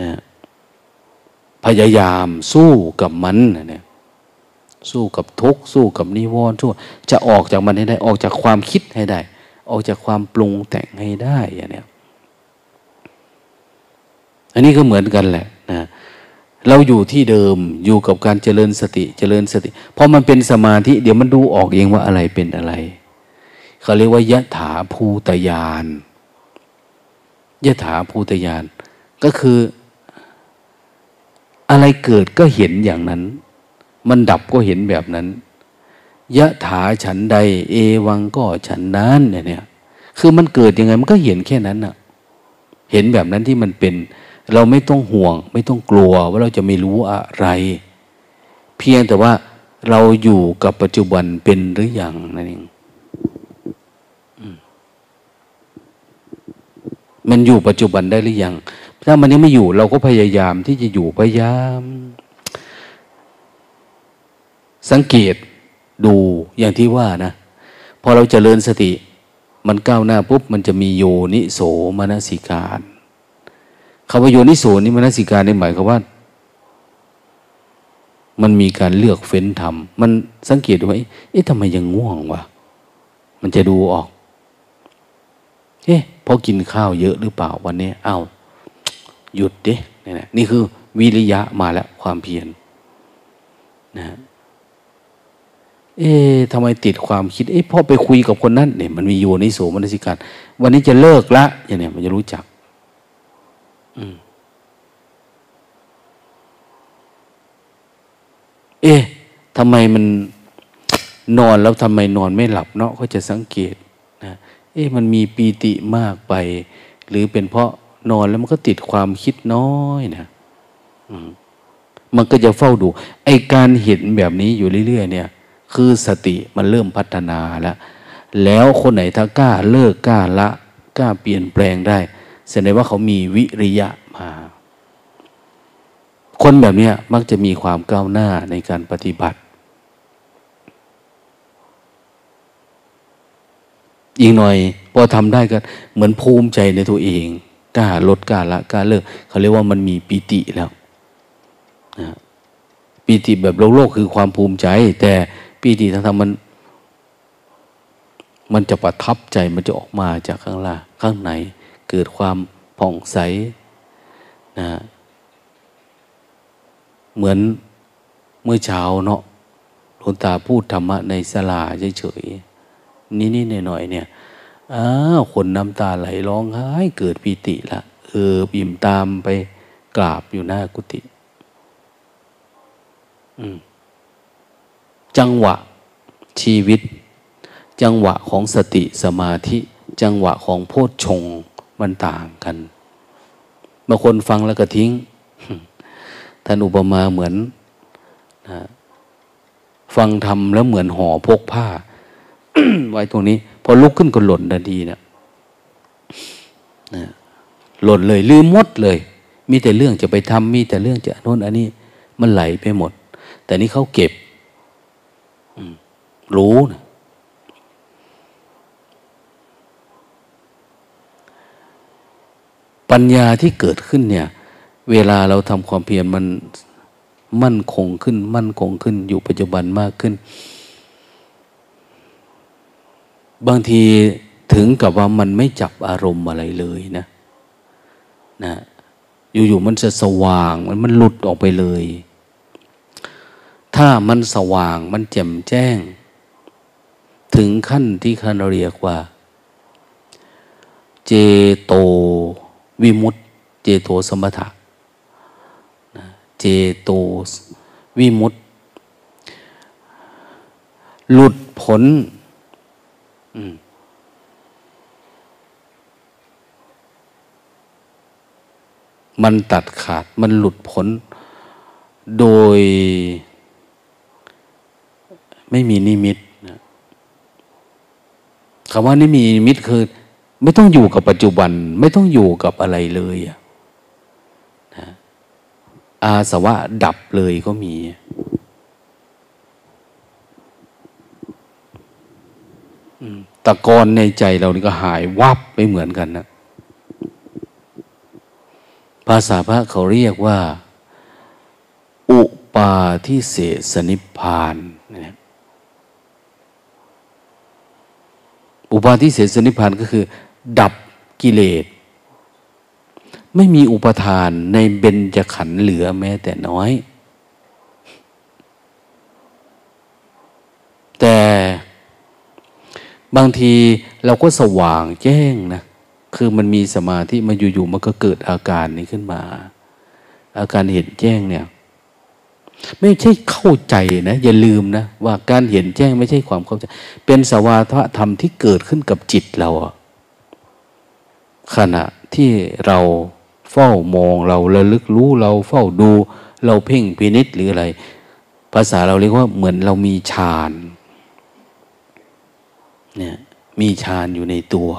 นะพยายามสู้กับมันนะเนี่ย สู้กับทุกข์สู้กับนิวรณ์สู้จะออกจากมันให้ได้ออกจากความคิดให้ได้ ออกจากความปรุงแต่งให้ได้อย่างเนี้ยอันนี้ก็เหมือนกันแหละนะเราอยู่ที่เดิมอยู่กับการเจริญสติเจริญสติพอมันเป็นสมาธิ เดี๋ยวมันดูออกเองว่าอะไรเป็นอะไรเขาเรียกว่ายะถาภูตยานยะถาภูตยานก็คือ อะไรเกิดก็เห็นอย่างนั้น มันดับก็เห็นแบบนั้นยะถาฉันใด เอวังก็ฉันนั้นเนี่ยคือมันเกิดยังไงมันก็เห็นแค่นั้นน่ะเห็นแบบนั้นที่มันเป็น เราไม่ต้องห่วง ไม่ต้องกลัวว่าเราจะไม่รู้อะไร เพียงแต่ว่าเราอยู่กับปัจจุบันเป็นหรืออยังนั่นเองมันอยู่ปัจจุบันได้หรือยัง ถ้ามันยังไม่อยู่เราก็พยายามที่จะอยู่พยายาม สังเกตดูอย่างที่ว่านะพอเราจเจริญสติ มันก้าวหน้าปุ๊บมันจะมีโยนิโสมนสิการคำว่าโยนิโสนี่มนสิการในหมายความว่า มันมีการเลือกเฟ้นทำมันสังเกตดูว่าเอ๊ะทำไมยังง่วงวะมันจะดูออกเอ๊ะพราะกินข้าวเยอะหรือเปล่าวันนี้อา้าวหยุดดินี่นะนี่คือวิริยะมาแล้วความเพียรนะ เอ๊ะทำไมติดความคิด เอ๊ะพ่อไปคุยกับคนนั้นเนี่ยมันมีโยนิโสมนสิการ วันนี้จะเลิกละอย่างเนี้ยมันจะรู้จัก อืมเอ๊ะทำไมมันนอนแล้วทำไมนอนไม่หลับเนาะก็จะสังเกตนะเอ๊ะมันมีปีติมากไป หรือเป็นเพราะนอนแล้วมันก็ติดความคิดน้อยนะมันก็จะเฝ้าดู ไอการเห็นแบบนี้อยู่เรื่อยๆเนี่ย คือสติมันเริ่มพัฒนาแล้ว แล้วคนไหนถ้ากล้าเลิกกล้าละกล้าเปลี่ยนแปลงได้แสดงว่าเขามีวิริยะมา คนแบบนี้มักจะมีความก้าวหน้าในการปฏิบัติ อีกหน่อยพอทำได้ก็เหมือนภูมิใจในตัวเองกล้าลดกล้าละกล้าเลิก เขาเรียกว่ามันมีปิติแล้วนะปิติแบบโลกโลกคือความภูมิใจ แต่ ปิติทางธรรมมัน มันจะประทับใจมันจะออกมาจากข้างล่างข้างในเกิดความผ่องใสนะเหมือนเมื่อเช้าเนาะหลวงตาพูดธรรมะในสลาเฉยๆนี่นี่หน่อยๆเนี่ยอ้าวคนน้ำตาไหลร้องไห้เกิดปีติละเออบิ่มตามไปกราบอยู่หน้ากุฏิอืม จังหวะชีวิต จังหวะของสติสมาธิ จังหวะของโพชฌงมันต่างกันบางคนฟังแล้วก็ทิ้งท่านอุปมาเหมือนนะฟังทำแล้วเหมือนห่อพกผ้า ไว้ตรงนี้ พอลุกขึ้นก็หล่นทันทีเนะนะหล่นเลยลืมหมดเลย มีแต่เรื่องจะไปทำมีแต่เรื่องจะโน่นอันนี้ มันไหลไปหมด แต่นี้เขาเก็บ รู้นะปัญญาที่เกิดขึ้นเนี่ย เวลาเราทำความเพียรมันมั่นคงขึ้น มั่นคงขึ้น อยู่ปัจจุบันมากขึ้น บางทีถึงกับว่ามันไม่จับอารมณ์อะไรเลยนะนะอยู่ๆมันจะสว่างมันมันหลุดออกไปเลย ถ้ามันสว่างมันแจ่มแจ้ง ถึงขั้นที่คันเรียกว่า เจโตวิมุตเจโตสมถะเจโตวิมุตหลุดผลมันตัดขาดมันหลุดผล โดย ไม่มีนิมิต คำว่านี่มีมิตรคือ ไม่ต้องอยู่กับปัจจุบัน ไม่ต้องอยู่กับอะไรเลยอะอาสวะดับเลยก็มีตะกอนในใจเรานี่ก็หายวับไปเหมือนกันนะภาษาพระเขาเรียกว่า อุปาทิเสสนิพาน อุปาทิเสสนิพานก็คือ ดับกิเลส ไม่มีอุปทานในเบญจขันธ์เหลือแม้แต่น้อย แต่บางทีเราก็สว่างแจ้งนะ คือมันมีสมาธิมาอยู่ๆมันก็เกิดอาการนี้ขึ้นมา อาการเห็นแจ้งเนี่ย ไม่ใช่เข้าใจนะอย่าลืมนะว่าการเห็นแจ้งไม่ใช่ความเข้าใจ เป็นสวาทธรรมที่เกิดขึ้นกับจิตเราขณะที่เราเฝ้ามองเราระลึกรู้เราเฝ้าดู เราเพ่งพินิษหรืออะไร ภาษาเราเรียกว่าเหมือนเรามีฌานเนี่ยมีฌานอยู่ในตัว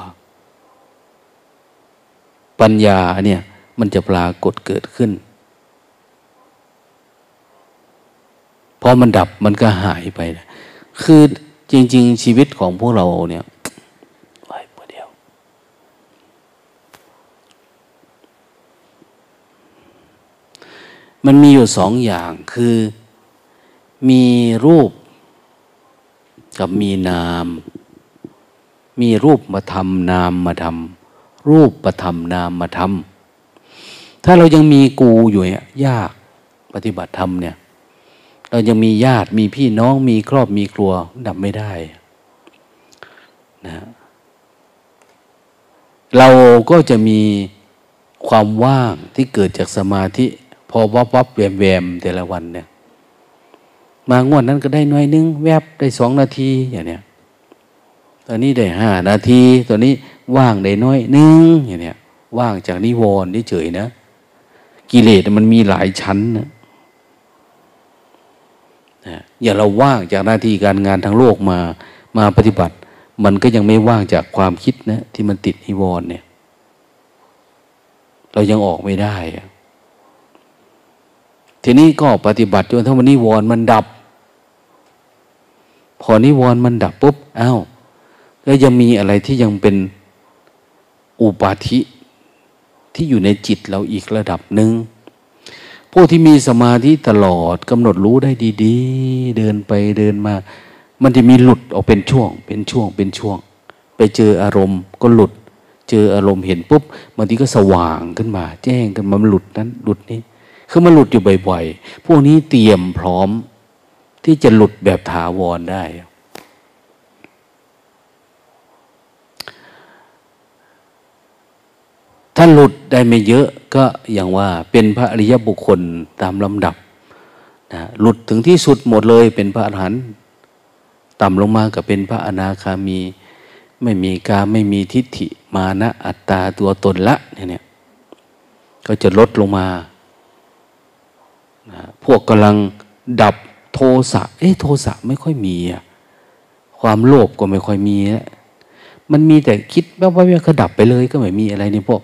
ปัญญาเนี่ยมันจะปรากฏเกิดขึ้น พอมันดับมันก็หายไปนะคือจริง ๆ ชีวิตของพวกเราเนี่ยมันมีอยู่สองอย่างคือ มีรูป กับมีนาม มีรูปมาทำนามมาทำรูปประทำนามมาทำถ้าเรายังมีกูอยู่เนี่ยยากปฏิบัติธรรมเนี่ย เรายังมีญาติมีพี่น้องมีครอบมีครัวดับไม่ได้นะเราก็จะมีความว่างที่เกิดจากสมาธิ พอวับวับแวมแวมแต่ละวันเนี่ย มางวดนั้นก็ได้น้อยนึง แวบได้สองนาทีอย่างเนี้ยตอนนี้ได้ห้านาทีตัวนี้ว่างได้น้อยนึงอย่างเนี้ยว่างจากนิวรณ์เฉยนะ กิเลสมันมีหลายชั้นนะ อย่าเราว่างจากหน้าที่การงานทางโลกมามาปฏิบัติ มันก็ยังไม่ว่างจากความคิดนะที่มันติดนิวรณ์เนี่ย เรายังออกไม่ได้ ทีนี้ก็ปฏิบัติจนทั้งวันนิวรณ์มันดับ พอนิวรณ์มันดับปุ๊บอา้าวก็ยังมีอะไรที่ยังเป็นอุปาทิที่อยู่ในจิตเราอีกระดับหนึ่ง พวกที่มีสมาธิตลอดกำหนดรู้ได้ดีๆ เดินไปเดินมา มันจะมีหลุดออกเป็นช่วง เป็นช่วงเป็นช่วง ไปเจออารมณ์ก็หลุด เจออารมณ์เห็นปุ๊บบางทีก็สว่างขึ้นมา แจ้งกันมันหลุดนั้นหลุดนี้คือมันหลุดอยู่บ่อยๆ พวกนี้เตรียมพร้อมที่จะหลุดแบบถาวรได้ ถ้าหลุดได้ไม่เยอะก็อย่างว่าเป็นพระอริยบุคคลตามลำดับนะหลุดถึงที่สุดหมดเลยเป็นพระอรหันต์ต่ำลงมาก็เป็นพระอนาคามี ไม่มีกาไม่มีทิฏฐิมานะอัตตาตัวตนละเนี่ยก็จะลดลงมานะพวกกำลังดับโทสะเอ๊ะโทสะไม่ค่อยมีอะความโลภก็ไม่ค่อยมี มันมีแต่คิดว่าว่าก็ดับไปเลยก็ไม่มีอะไรในพวก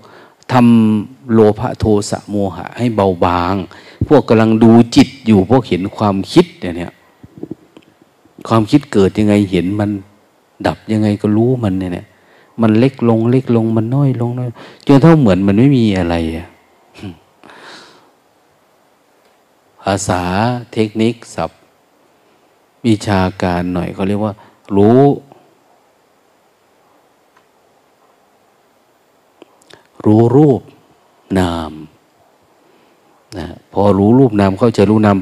ทำโลภะโทสะโมหะ ให้เบาบาง พวกกำลังดูจิตอยู่พวกเห็นความคิดเนี่ยความคิดเกิดยังไงเห็นมันดับยังไงก็รู้มันเนี่ยมันเล็กลง เล็กลงมันน้อยลงน้อยจนเท่าเหมือนมันไม่มีอะไรภาษาเทคนิคศัพท์วิชาการหน่อยเขาเรียกว่า รู้ รู้รูปนามนะพอรู้รูปนามเข้าใจรู้นาม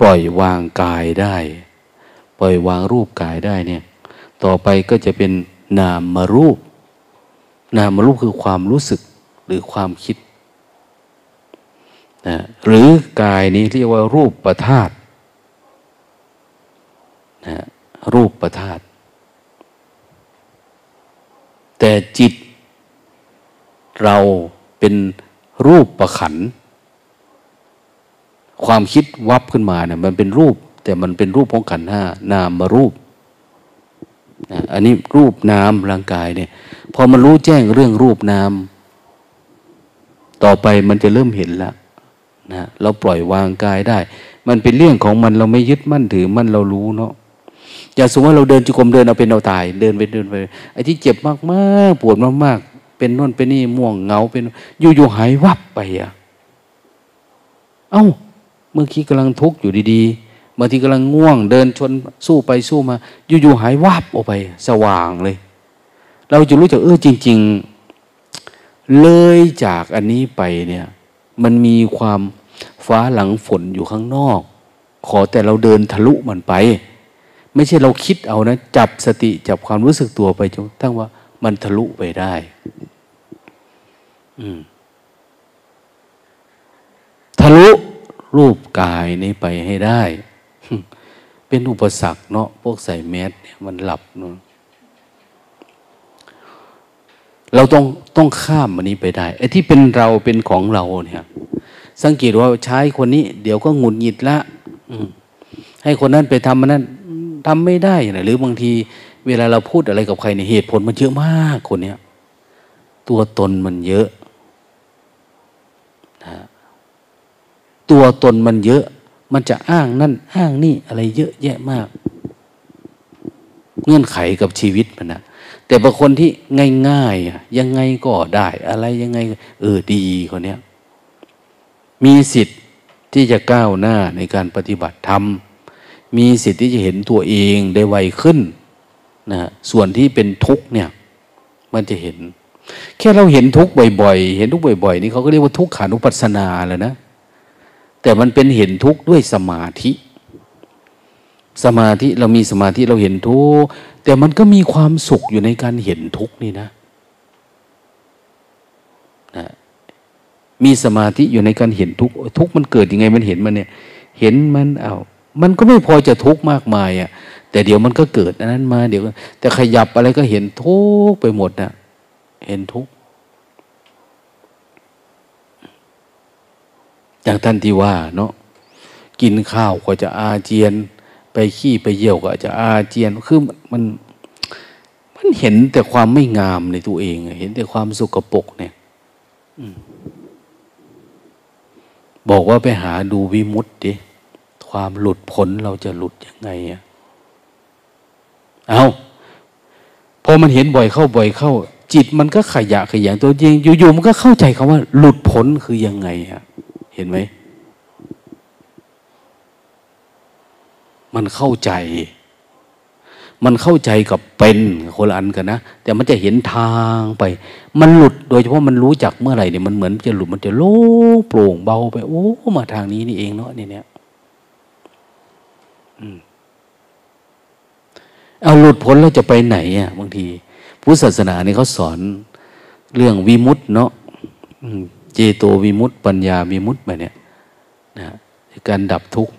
ปล่อยวางกายได้ ปล่อยวางรูปกายได้เนี่ย ต่อไปก็จะเป็นนามมารูป นามมารูปคือความรู้สึกหรือความคิดนะหรือกายนี้เรียกว่ารูปประธาตนะรูปประธาตแต่จิต เราเป็นรูปประขัน ความคิดวับขึ้นมาเนี่ยมันเป็นรูป แต่มันเป็นรูปของขันห้านามมารูปอันนี้รูปนามร่างกายเนี่ย พอมันรู้แจ้งเรื่องรูปนาม ต่อไปมันจะเริ่มเห็นแล้วนะเราปล่อยวางกายได้ มันเป็นเรื่องของมันเราไม่ยึดมั่นถือมั่นเรารู้เนาะอย่าสมมติว่าเราเดินจุกมเดินเอาเป็นเอาตาย เดินไปเดินไปไอ้ที่เจ็บมากมากปวดมากมาก เป็นน่นเป็นนี่ม่วงเหงาเป็นอยู่ๆหายวับไปอะ เอา้า เมื่อกี้กำลังทุกข์อยู่ดีๆบางทีกำลังง่วงเดินชนสู้ไปสู้มา อยู่ๆหายวับออกไป สว่างเลย เราจะรู้จักเออจริง ๆ เลยจากอันนี้ไปเนี่ย มันมีความฟ้าหลังฝนอยู่ข้างนอก ขอแต่เราเดินทะลุมันไป ไม่ใช่เราคิดเอานะ จับสติจับความรู้สึกตัวไปจนทั้งว่า มันทะลุไปได้ ทะลุรูปกายนี้ไปให้ได้ เป็นอุปสรรคเนาะพวกใส่แมสเนี่ยมันหลับเนาะเราต้องต้องข้ามมันนี้ไปได้ไอ้ที่เป็นเราเป็นของเราเนี่ย สังเกตว่าใช้คนนี้ เดี๋ยวก็หงุดหงิดละให้คนนั้นไปทำมันนั้นทำไม่ได้นะหรือบางที เวลาเราพูดอะไรกับใครเนี่ยเหตุผลมันเยอะมากคนเนี้ยตัวตนมันเยอะนะตัวตนมันเยอะ มันจะอ้างนั่นอ้างนี่อะไรเยอะแยะมาก เงื่อนไขกับชีวิตมันนะแต่บางคนที่ง่ายๆยังไงก็ได้ อะไรยังไง เออดีคนเนี้ยมีสิทธิ์ที่จะก้าวหน้าในการปฏิบัติธรรม มีสิทธิ์ที่จะเห็นตัวเองได้ไวขึ้น นะส่วนที่เป็นทุกข์เนี่ย มันจะเห็น แค่เราเห็นทุกข์บ่อยๆ เห็นทุกข์บ่อย ๆ นี่เขาก็เรียกว่าทุกขานุปัสสนาแล้วนะ แต่มันเป็นเห็นทุกข์ด้วยสมาธิ สมาธิเรามีสมาธิเราเห็นทุกข์แต่มันก็มีความสุขอยู่ในการเห็นทุกข์นี่นะนะมีสมาธิอยู่ในการเห็นทุกข์ทุกข์มันเกิดยังไงมันเห็นมันเนี่ย เห็นมันเอามันก็ไม่พอจะทุกข์มากมายอะ่ะ แต่เดี๋ยวมันก็เกิดอันนั้นมาเดี๋ยวแต่ขยับอะไรก็เห็นทุกข์ไปหมดนะเห็นทุกข์อย่างท่านที่ว่าเนาะกินข้าวก็จะอาเจียน ไปขี้ไปเยี่ยวก็จะอาเจียนคือมันมันเห็นแต่ความไม่งามในตัวเอง เห็นแต่ความสุกปกเนี่ยบอกว่าไปหาดูวิมุตติความหลุดพ้นเราจะหลุดยังไงอะ เอาพอมันเห็นบ่อยเข้าบ่อยเข้า จิตมันก็ขยะขยันตัวเองอยู่ๆมันก็เข้าใจคำว่า หลุดพ้นคือยังไงอะเห็นไหมมันเข้าใจ มันเข้าใจกับเป็นคนละอันกันนะ แต่มันจะเห็นทางไป มันหลุดโดยเฉพาะมันรู้จักเมื่อไหร่เนี่ยมันเหมือนจะหลุดมันจะโล่งโปร่งเบาไป โอ้ มาทางนี้นี่เองเนาะนี่เนี่ย เอาหลุดพ้นแล้วจะไปไหนอะบางทีพุทธศาสนาเนี่ยเขาสอนเรื่องวิมุตต์เนาะเจโตวิมุตต์ปัญญาวิมุตต์แบบเนี้ยนะการดับทุกข์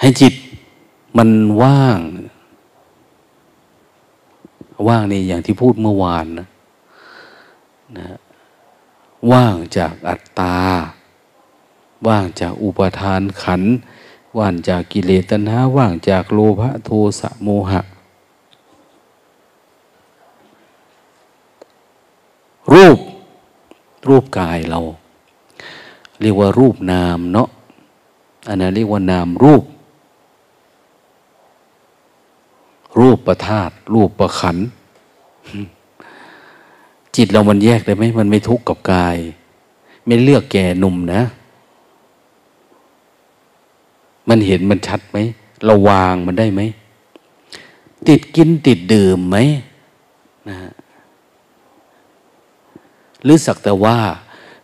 ให้จิตมันว่าง ว่างนี่อย่างที่พูดเมื่อวานนะนะว่างจากอัตตา ว่างจากอุปทานขัน ว่างจากกิเลสตัณหาว่างจากโลภะโทสะโมหะ รูป รูปกายเรา เรียกว่ารูปนามเนาะอันนั้นเรียกว่านามรูป รูปประธาตรูปประขัน จิตเรามันแยกได้ไหมมันไม่ทุกข์กับกาย ไม่เลือกแก่หนุ่มนะ มันเห็นมันชัดไหมเราวางมันได้ไหม ติดกินติดดื่มไหมนะหรือสักแต่ว่า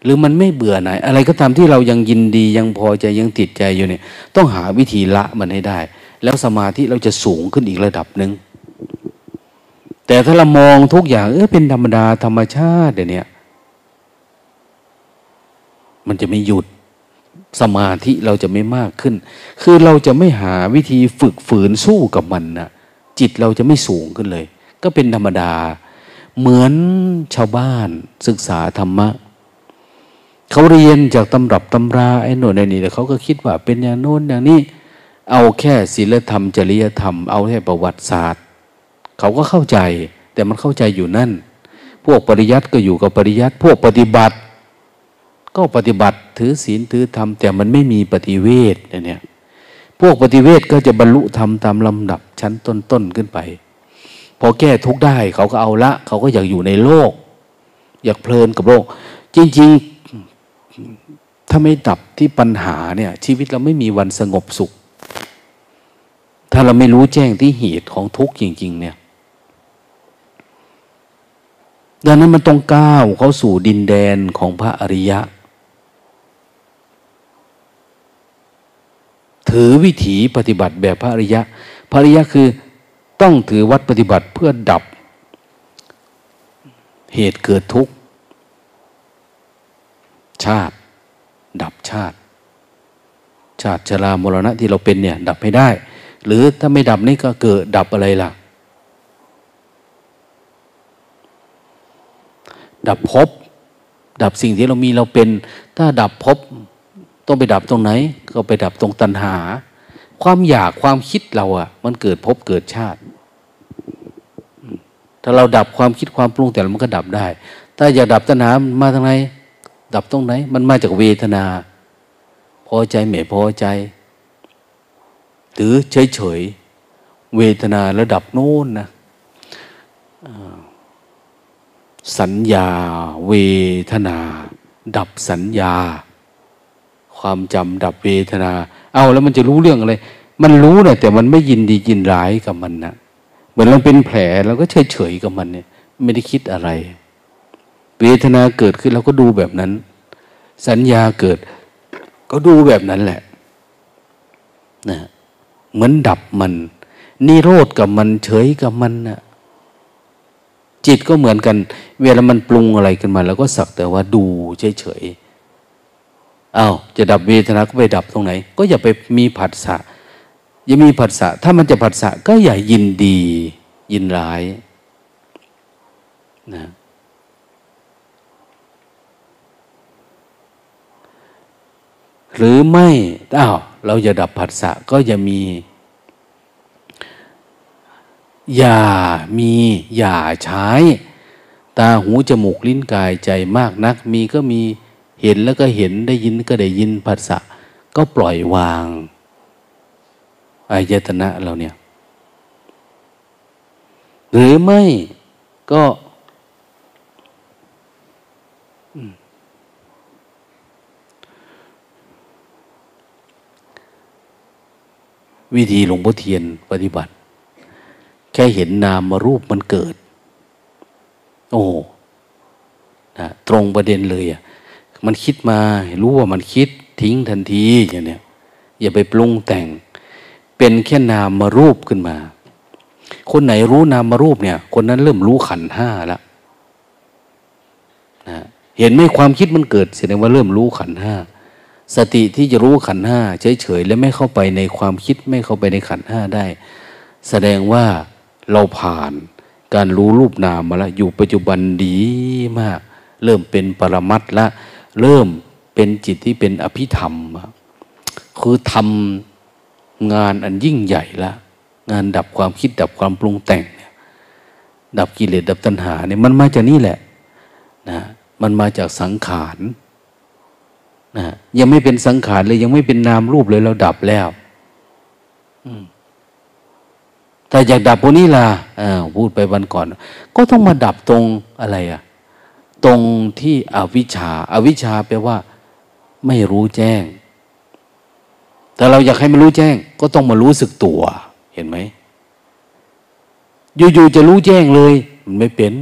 หรือมันไม่เบื่อไหน อะไรก็ตามที่เรายังยินดียังพอใจยังติดใจอยู่เนี่ย ต้องหาวิธีละมันให้ได้ แล้วสมาธิเราจะสูงขึ้นอีกระดับหนึ่งแต่ถ้าเรามองทุกอย่างเออเป็นธรรมดาธรรมชาติเดี๋ยวนี้มันจะไม่หยุด สมาธิเราจะไม่มากขึ้น คือเราจะไม่หาวิธีฝึกฝืนสู้กับมันนะจิตเราจะไม่สูงขึ้นเลย ก็เป็นธรรมดา เหมือนชาวบ้านศึกษาธรรมะเขาเรียนจากตำรับตำราไอ้หน่นไอ้นี่แต่เขาก็คิดว่าเป็นอย่างโน้นอย่างนี้ เอาแค่ศีลธรรม จริยธรรม เอาแค่ประวัติศาสตร์ เขาก็เข้าใจ แต่มันเข้าใจอยู่นั่น พวกปริยัติก็อยู่กับปริยัติ พวกปฏิบัติ ก็ปฏิบัติถือศีลถือธรรมแต่มันไม่มีปฏิเวทเนี่ยพวกปฏิเวทก็จะบรรลุธรรมตามลำดับชั้นต้นๆขึ้นไป พอแก้ทุกได้เขาก็เอาละ เขาก็อยากอยู่ในโลก อยากเพลินกับโลก จริงๆ ถ้าไม่ดับที่ปัญหาเนี่ย ชีวิตเราไม่มีวันสงบสุข ถ้าเราไม่รู้แจ้งที่เหตุของทุกข์จริง ๆ เนี่ยดังนั้นมันต้องก้าวเข้าสู่ดินแดนของพระอริยะ ถือวิถีปฏิบัติแบบพระอริยะ พระอริยะคือต้องถือวัดปฏิบัติเพื่อดับเหตุเกิดทุกข์ ชาติ ดับชาติ ชาติชรามรณะที่เราเป็นเนี่ย ดับให้ได้ หรือถ้าไม่ดับนี่ก็เกิดดับอะไรล่ะ ดับภพดับสิ่งที่เรามีเราเป็น ถ้าดับภพ ต้องไปดับตรงไหน ก็ไปดับตรงตัณหา ความอยากความคิดเราอะ่ะ มันเกิดภพเกิดชาติ ถ้าเราดับความคิดความปรุงแต่มันก็ดับได้ ถ้าอยากดับตัณหามาทางไหน ดับตรงไหน มันมาจากเวทนา พอใจไม่พอใจ หรือเฉยๆเวทนาระดับโน้นนะสัญญา เวทนา ดับสัญญา ความจำดับเวทนา เอาแล้วมันจะรู้เรื่องอะไร มันรู้นะแต่มันไม่ยินดียินร้ายกับมันนะเหมือนเราเป็นแผลเราก็เฉยๆกับมันเนี่ย ไม่ได้คิดอะไร เวทนาเกิดขึ้นเราก็ดูแบบนั้น สัญญาเกิด ก็ดูแบบนั้นแหละนะเหมือนดับมันนิโรธกับมันเฉยกับมันนะจิตก็เหมือนกัน เวลามันปรุงอะไรขึ้นมา แล้วก็สักแต่ว่าดูเฉยๆ อา้าวจะดับเวทนาก็ไปดับตรงไหน ก็อย่าไปมีผัสสะอย่ามีผัสสะถ้ามันจะผัสสะก็อย่ายินดี ยินร้ายนะหรือไม่อ้าวเราจะดับผัสสะก็อย่ามี อย่ามีอย่าใช้ ตาหูจมูกลิ้นกายใจมากนัก มีก็มี เห็นแล้วก็เห็นได้ยินก็ได้ยินผัสสะก็ปล่อยวางอายตนะเราเนี่ย หรือไม่ก็วิธีหลวงพ่อเทียนปฏิบัติ แค่เห็นนามมารูปมันเกิด โอ้นะตรงประเด็นเลยอะ มันคิดมารู้ว่ามันคิดทิ้งทันทีอย่างเนี้ยอย่าไปปรุงแต่ง เป็นแค่นามมารูปขึ้นมา คนไหนรู้นามมารูปเนี่ย คนนั้นเริ่มรู้ขันห้าแล้วนะเห็นไหมความคิดมันเกิดแสดงว่าเริ่มรู้ขันห้าสติที่จะรู้ขันห้าเฉยๆและไม่เข้าไปในความคิดไม่เข้าไปในขันห้าได้ แสดงว่าเราผ่านการรู้รูปนามมาแล้วอยู่ปัจจุบันดีมาก เริ่มเป็นปรมัตละ เริ่มเป็นจิตที่เป็นอภิธรรม คือทำงานอันยิ่งใหญ่ละ งานดับความคิดดับความปรุงแต่งเนี่ยดับกิเลสดับตัณหาเนี่ยมันมาจากนี่แหละนะมันมาจากสังขารนะยังไม่เป็นสังขารเลยยังไม่เป็นนามรูปเลยเราดับแล้วแต่อยากดับพวกนี้ล่ะพูดไปวันก่อน ก็ต้องมาดับตรงอะไรอะ ตรงที่อวิชชาอาวิชชาแปลว่า ไม่รู้แจ้ง แต่เราอยากให้มันรู้แจ้ง ก็ต้องมารู้สึกตัว เห็นไหมอยู่ๆจะรู้แจ้งเลย มันไม่เป็น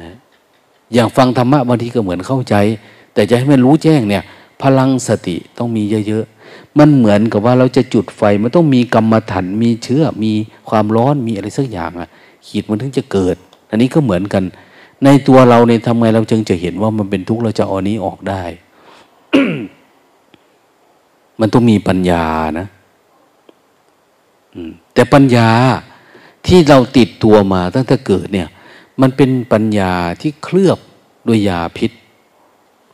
นะอย่างฟังธรรมะบางทีก็เหมือนเข้าใจ แต่จะให้มันรู้แจ้งเนี่ย พลังสติต้องมีเยอะๆ มันเหมือนกับว่าเราจะจุดไฟ มันต้องมีกรรมฐานมีเชื้อ มีความร้อนมีอะไรสักอย่างอะขีดมันถึงจะเกิด อันนี้ก็เหมือนกัน ในตัวเราเนี่ยทำไงเราจึงจะเห็นว่ามันเป็นทุกข์เราจะเอานี้ออกได้ มันต้องมีปัญญานะแต่ปัญญาที่เราติดตัวมาตั้งแต่เกิดเนี่ย มันเป็นปัญญาที่เคลือบด้วยยาพิษ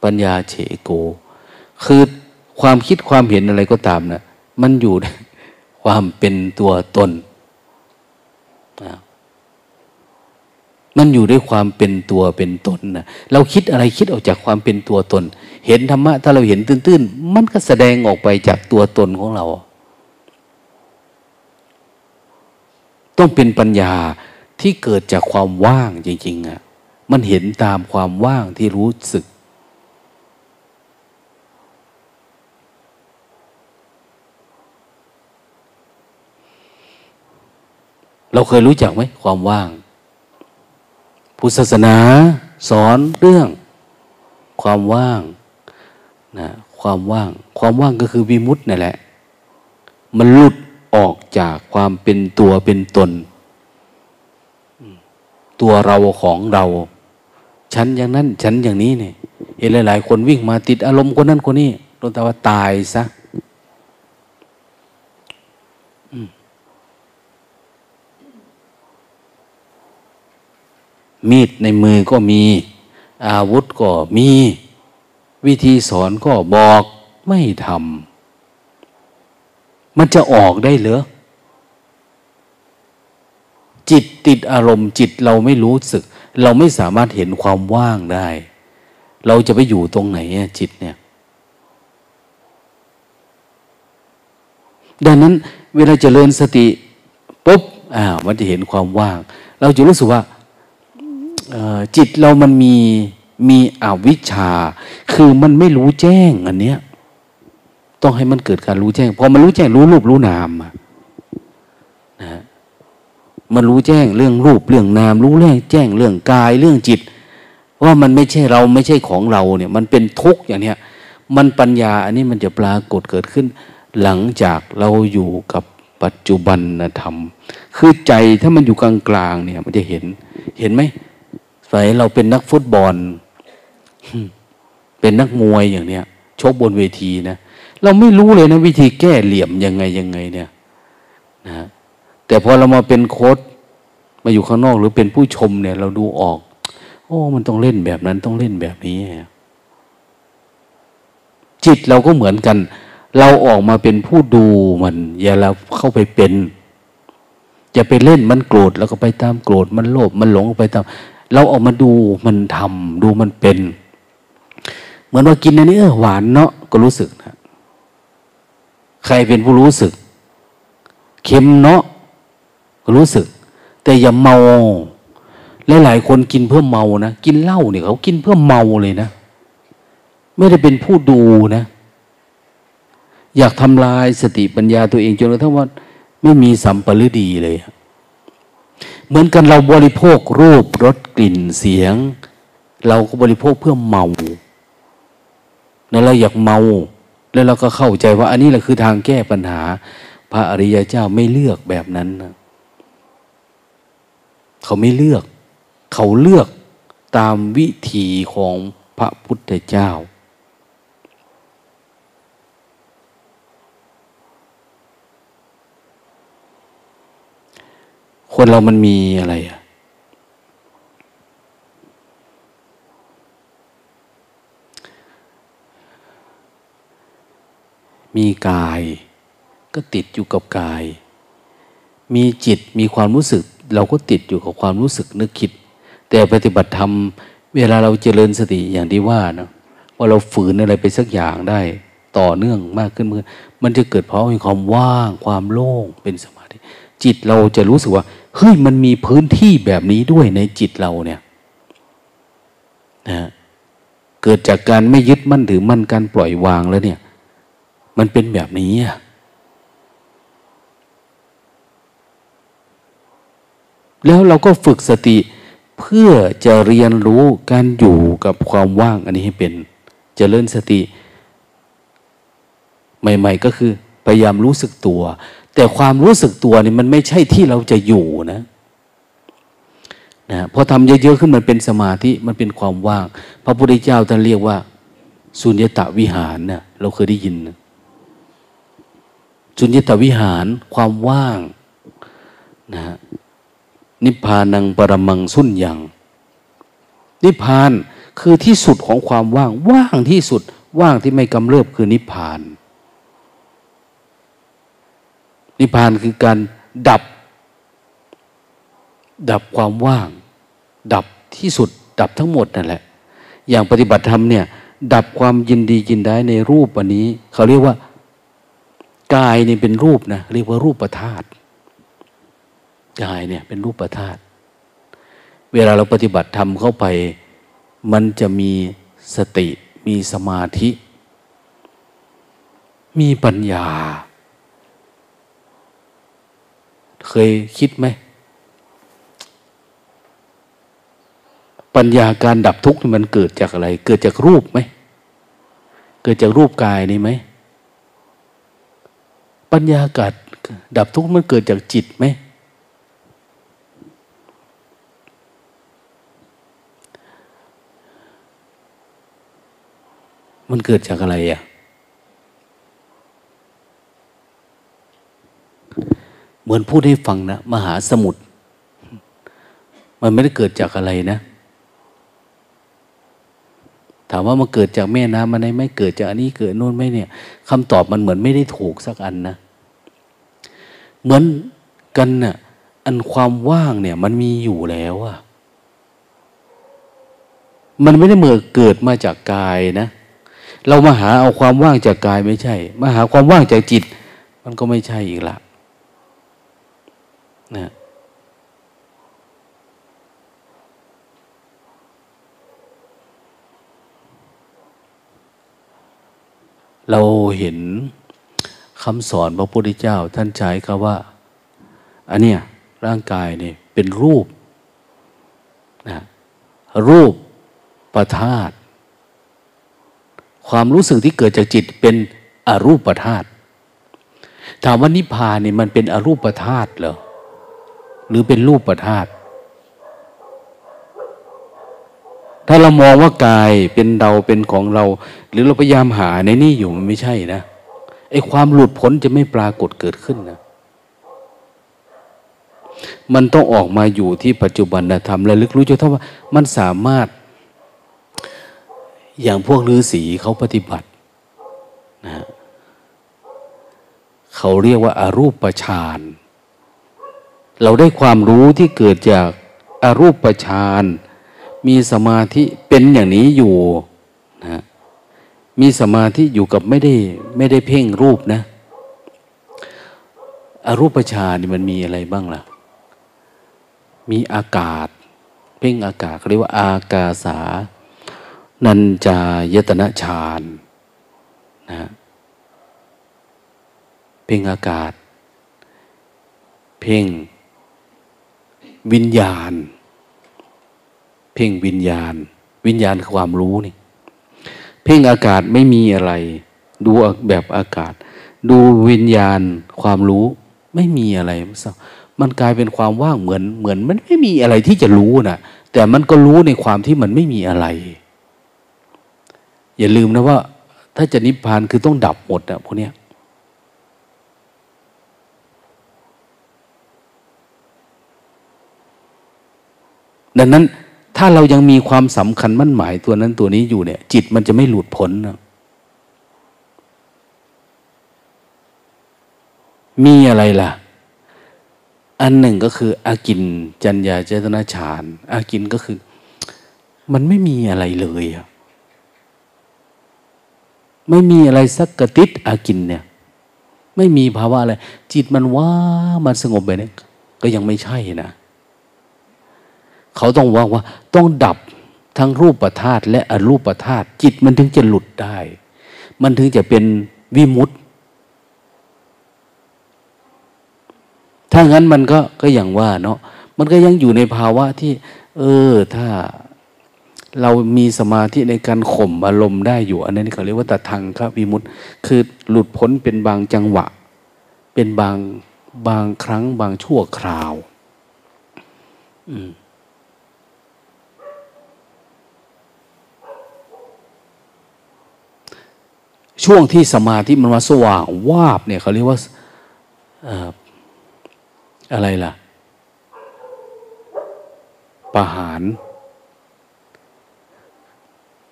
ปัญญาเฉโก คือความคิดความเห็นอะไรก็ตามนะ่ะมันอยู่ความเป็นตัวตน มันอยู่ด้วยความเป็นตัวเป็นตนนะเราคิดอะไรคิดออกจากความเป็นตัวตน เห็นธรรมะถ้าเราเห็นตื้นๆ มันก็แสดงออกไปจากตัวตนของเรา ต้องเป็นปัญญาที่เกิดจากความว่างจริงๆอะ่ะมันเห็นตามความว่างที่รู้สึก เราเคยรู้จักไหมความว่าง พุทธศาสนาสอนเรื่องความว่างนะความว่าง ความว่างก็คือวิมุตต์นั่แหละ มันหลุดออกจากความเป็นตัวเป็นตน ตัวเราของเราฉันอย่างนั้นฉันอย่างนี้เนี่ยเห็นหลาย ๆ คนวิ่งมาติดอารมณ์คนนั้นคนนี้โดนแต่ว่าตายซะ มีดในมือก็มี อาวุธก็มี วิธีสอนก็บอกไม่ทำมันจะออกได้เหรอจิตติดอารมณ์จิตเราไม่รู้สึก เราไม่สามารถเห็นความว่างได้ เราจะไปอยู่ตรงไหนจิตเนี่ยดังนั้นเวลาจเจริญสติปุ๊บอ่ามันจะเห็นความว่าง เราจะรู้สึกว่า จิตเรามันมีมีอวิชชา คือมันไม่รู้แจ้งอันเนี้ย ต้องให้มันเกิดการรู้แจ้ง พอมันรู้แจ้งรู้รูปรู้นามนะมันรู้แจ้งเรื่องรูปเรื่องนาม รู้เรื่องแจ้งเรื่องกายเรื่องจิต ว่ามันไม่ใช่เราไม่ใช่ของเราเนี่ย มันเป็นทุกข์อย่างเนี้ยมันปัญญาอันนี้มันจะปรากฏเกิดขึ้น หลังจากเราอยู่กับปัจจุบันธรรม คือใจถ้ามันอยู่กลางๆเนี่ย มันจะเห็นเห็นไหม สมัยเราเป็นนักฟุตบอล เป็นนักมวยอย่างเนี้ยชกบนเวทีนะเราไม่รู้เลยนะวิธีแก้เหลี่ยมยังไงยังไงเนี่ยนะแต่พอเรามาเป็นโค้ดมาอยู่ข้างนอกหรือเป็นผู้ชมเนี่ย เราดูออก โอ้ มันต้องเล่นแบบนั้นต้องเล่นแบบนี้ จิตเราก็เหมือนกัน เราออกมาเป็นผู้ดูมัน อย่าเราเข้าไปเป็นจะไปเล่นมันโกรธแล้วก็ไปตามโกรธมันโลภมันหลงไปตาม เราออกมาดูมันทำดูมันเป็น เหมือนว่ากินอันนี้เออหวานเนาะก็รู้สึกนะใครเป็นผู้รู้สึก เค็มเนาะก็รู้สึก แต่อย่าเมาหลายๆคนกินเพื่อเมานะกินเหล้าเนี่ยเขากินเพื่อเมาเลยนะ ไม่ได้เป็นผู้ดูนะ อยากทำลายสติปัญญาตัวเองจนกระทั่งว่า ไม่มีสัมปลืดีเลย เหมือนกันเราบริโภครูปรสกลิ่นเสียง เราก็บริโภคเพื่อเมาแล้วเราอยากเมา แล้วเราก็เข้าใจว่า อันนี้แหละคือทางแก้ปัญหา พระอริยเจ้าไม่เลือกแบบนั้นนะเขาไม่เลือก เขาเลือกตามวิธีของพระพุทธเจ้า คนเรามันมีอะไรอะมีกายก็ติดอยู่กับกาย มีจิตมีความรู้สึก เราก็ติดอยู่กับความรู้สึกนึกคิด แต่ปฏิบัติธรรม เวลาเราเจริญสติอย่างที่ว่านะว่าเราฝืนอะไรไปสักอย่างได้ ต่อเนื่องมากขึ้นเมื่อมันจะเกิดเพราะมีความว่าง ความโล่งเป็นสมาธิจิตเราจะรู้สึกว่า เฮ้ยมันมีพื้นที่แบบนี้ด้วยในจิตเราเนี่ยนะเกิดจากการไม่ยึดมั่นถือมั่นการปล่อยวางแล้วเนี่ย มันเป็นแบบนี้อะแล้วเราก็ฝึกสติเพื่อจะเรียนรู้การอยู่กับความว่างอันนี้ให้เป็นจเจริญสติ ใหม่ ๆ ก็คือพยายามรู้สึกตัว แต่ความรู้สึกตัวนี่มันไม่ใช่ที่เราจะอยู่นะนะพอทำเยอะๆขึ้นมันเป็นสมาธิมันเป็นความว่าง พระพุทธเจ้าท่านเรียกว่า สุญญตาวิหารนะเราเคยได้ยินนะสุญญตวิหารความว่างนะนิพพานังปรมังสุญญังนิพพานคือที่สุดของความว่าง ว่างที่สุดว่างที่ไม่กำเริบคือนิพพาน นิพพานคือการดับ ดับความว่าง ดับที่สุด ดับทั้งหมดนั่นแหละ อย่างปฏิบัติธรรมเนี่ย ดับความยินดียินได้ในรูปอันนี้ เขาเรียกว่ากายเนี่เป็นรูปนะเรียกว่ารูปประธาตกายเนี่ยเป็นรูปประธาตเวลาเราปฏิบัติธรรมเข้าไป มันจะมีสติ มีสมาธิ มีปัญญา เคยคิดไหม ปัญญาการดับทุกข์มันเกิดจากอะไร เกิดจากรูปไหม เกิดจากรูปกายนี่ไหม ปัญญากิดดับทุกข์มันเกิดจากจิตไหม มันเกิดจากอะไรอะ เหมือนพูดให้ฟังนะมหาสมุทรมันไม่ได้เกิดจากอะไรนะ ถามว่ามันเกิดจากแม่น้ำมันไหไม่เกิดจากอันนี้เกิดโน่นไหมเนี่ยคำตอบมันเหมือนไม่ได้ถูกสักอันนะ เหมือนกันนะ่ะอันความว่างเนี่ย มันมีอยู่แล้วอะมันไม่ได้เมื่อเกิดมาจากกายนะ เรามาหาเอาความว่างจากกายไม่ใช่ มาหาความว่างจากจิต มันก็ไม่ใช่อีกละ นะเราเห็นคำสอนพระพุทธเจ้าท่านใช้คำว่า อันเนี้ยร่างกายเนี่ยเป็นรูปนะรูปประธาตความรู้สึกที่เกิดจากจิตเป็นอรูปประธาตถามว่านิพพานเนี่ยมันเป็นอรูปประธาตเหรอ หรือเป็นรูปประธาตถ้าเรามองว่ากายเป็นเราเป็นของเรา หรือเราพยายามหาในนี่อยู่มันไม่ใช่นะไอ้ความหลุดพ้นจะไม่ปรากฏเกิดขึ้นนะมันต้องออกมาอยู่ที่ปัจจุบันธรรมและลึกรู้จนเท่าว่ามันสามารถ อย่างพวกฤาษีเขาปฏิบัตินะเขาเรียกว่าอารูปฌาน เราได้ความรู้ที่เกิดจากอารูปฌานมีสมาธิเป็นอย่างนี้อยู่นะมีสมาธิอยู่กับไม่ได้ไม่ได้เพ่งรูปนะอรูปฌานนี่มันมีอะไรบ้างล่ะ มีอากาศ เพ่งอากาศเรียกว่าอากาสา นันจายตนะฌานนะเพ่งอากาศ เพ่ง วิญญาณ เพ่งวิญญาณ วิญญาณคือความรู้นี่ เพ่งอากาศไม่มีอะไร ดูแบบอากาศ ดูวิญญาณความรู้ไม่มีอะไรมันกลายเป็นความว่างเหมือนเหมือน มันไม่มีอะไรที่จะรู้นะแต่มันก็รู้ในความที่มันไม่มีอะไร อย่าลืมนะว่า ถ้าจะนิพพานคือต้องดับหมดอะพวกเนี้ย ดังนั้นถ้าเรายังมีความสำคัญมั่นหมายตัวนั้นตัวนี้อยู่เนี่ย จิตมันจะไม่หลุดพ้นนะมีอะไรล่ะ อันหนึ่งก็คืออากินจัญญาเจตนาฌานอากินก็คือ มันไม่มีอะไรเลยอะไม่มีอะไรสักกระติดอากินเนี่ย ไม่มีภาวะอะไร จิตมันว่ามันสงบไปเนี่ยก็ยังไม่ใช่นะ เขาต้องว่าว่าต้องดับทั้งรูปธาตุและอรูปธาตุจิตมันถึงจะหลุดได้ มันถึงจะเป็นวิมุตติถ้างั้นมันก็ก็อย่างว่าเนาะมันก็ยังอยู่ในภาวะที่ เออ ถ้าเรามีสมาธิในการข่มอารมณ์ได้อยู่ อันนี้เขาเรียกว่าตะทังครับวิมุตคือหลุดพ้นเป็นบางจังหวะ เป็นบางบางครั้ง บางชั่วคราว อืม ช่วงที่สมาธิมันมาสว่างวาบเนี่ยเขาเรียกว่าอะไรล่ะ ประหาร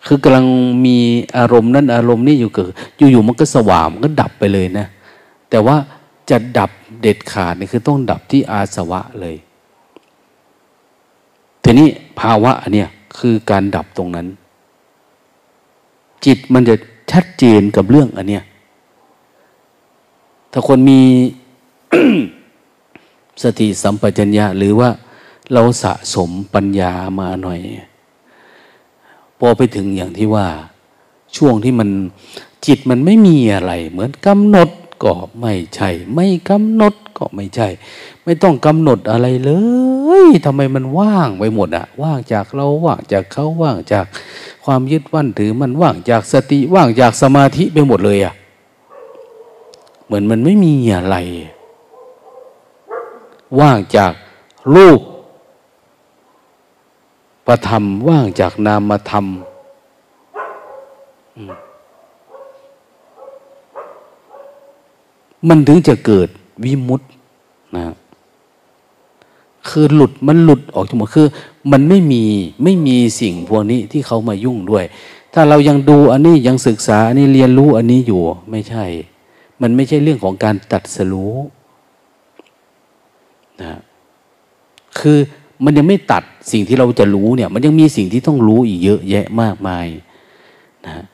คือกำลังมีอารมณ์นั้นอารมณ์นี้อยู่เกิดอยู่ๆมันก็สว่างมันก็ดับไปเลยนะ แต่ว่าจะดับเด็ดขาดนี่คือต้องดับที่อาสวะเลย ทีนี้ภาวะเนี่ยคือการดับตรงนั้น จิตมันจะ ชัดเจนกับเรื่องอันเนี้ยถ้าคนมีสติสัมปชัญญะหรือว่าเราสะสมปัญญามาหน่อย พอไปถึงอย่างที่ว่า ช่วงที่มันจิตมันไม่มีอะไร เหมือนกำหนดก็ไม่ใช่ ไม่กำหนด ก็ไม่ใช่ ไม่ต้องกำหนดอะไรเลยทำไมมันว่างไปหมดอะว่างจากเราว่างจากเขาว่างจากความยึดวั่นถือมันว่างจากสติว่างจากสมาธิไปหมดเลยอะเหมือนมันไม่มีอะไร ว่างจากรูปประธรรมว่างจากนามธรรมมันถึงจะเกิด วิมุตนะคือหลุดมันหลุดออกทั้งหมดคือ มันไม่มีไม่มีสิ่งพวกนี้ที่เขามายุ่งด้วย ถ้าเรายังดูอันนี้ยังศึกษาอันนี้เรียนรู้อันนี้อยู่ไม่ใช่ มันไม่ใช่เรื่องของการตัดสรู้นะคือมันยังไม่ตัดสิ่งที่เราจะรู้เนี่ย มันยังมีสิ่งที่ต้องรู้อีกเยอะแยะมากมายนะ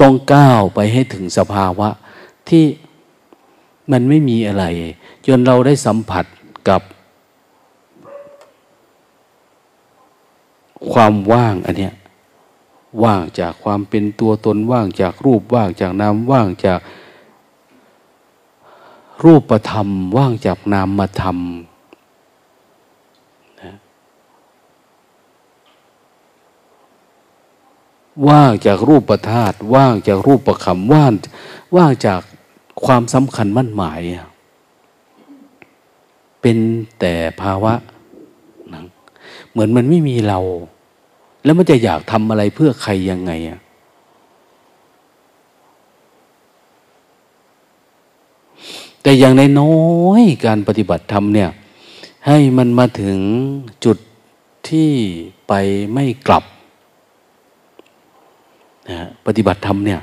ต้องก้าวไปให้ถึงสภาวะที่ มันไม่มีอะไร จนเราได้สัมผัสกับความว่างอันเนี้ยว่างจากความเป็นตัวตนว่างจากรูปว่างจากนามว่างจากรูปธรรม ว่างจากนามธรรมนะว่างจากรูปธาตุว่างจากรูปประคำว่างว่างจาก ความสำคัญมั่นหมาย เป็นแต่ภาวะเหมือนมันไม่มีเรา แล้วมันจะอยากทำอะไรเพื่อใครยังไงอะแต่อย่างในน้อยการปฏิบัติธรรมเนี่ย ให้มันมาถึงจุดที่ไปไม่กลับนะปฏิบัติธรรมเนี่ย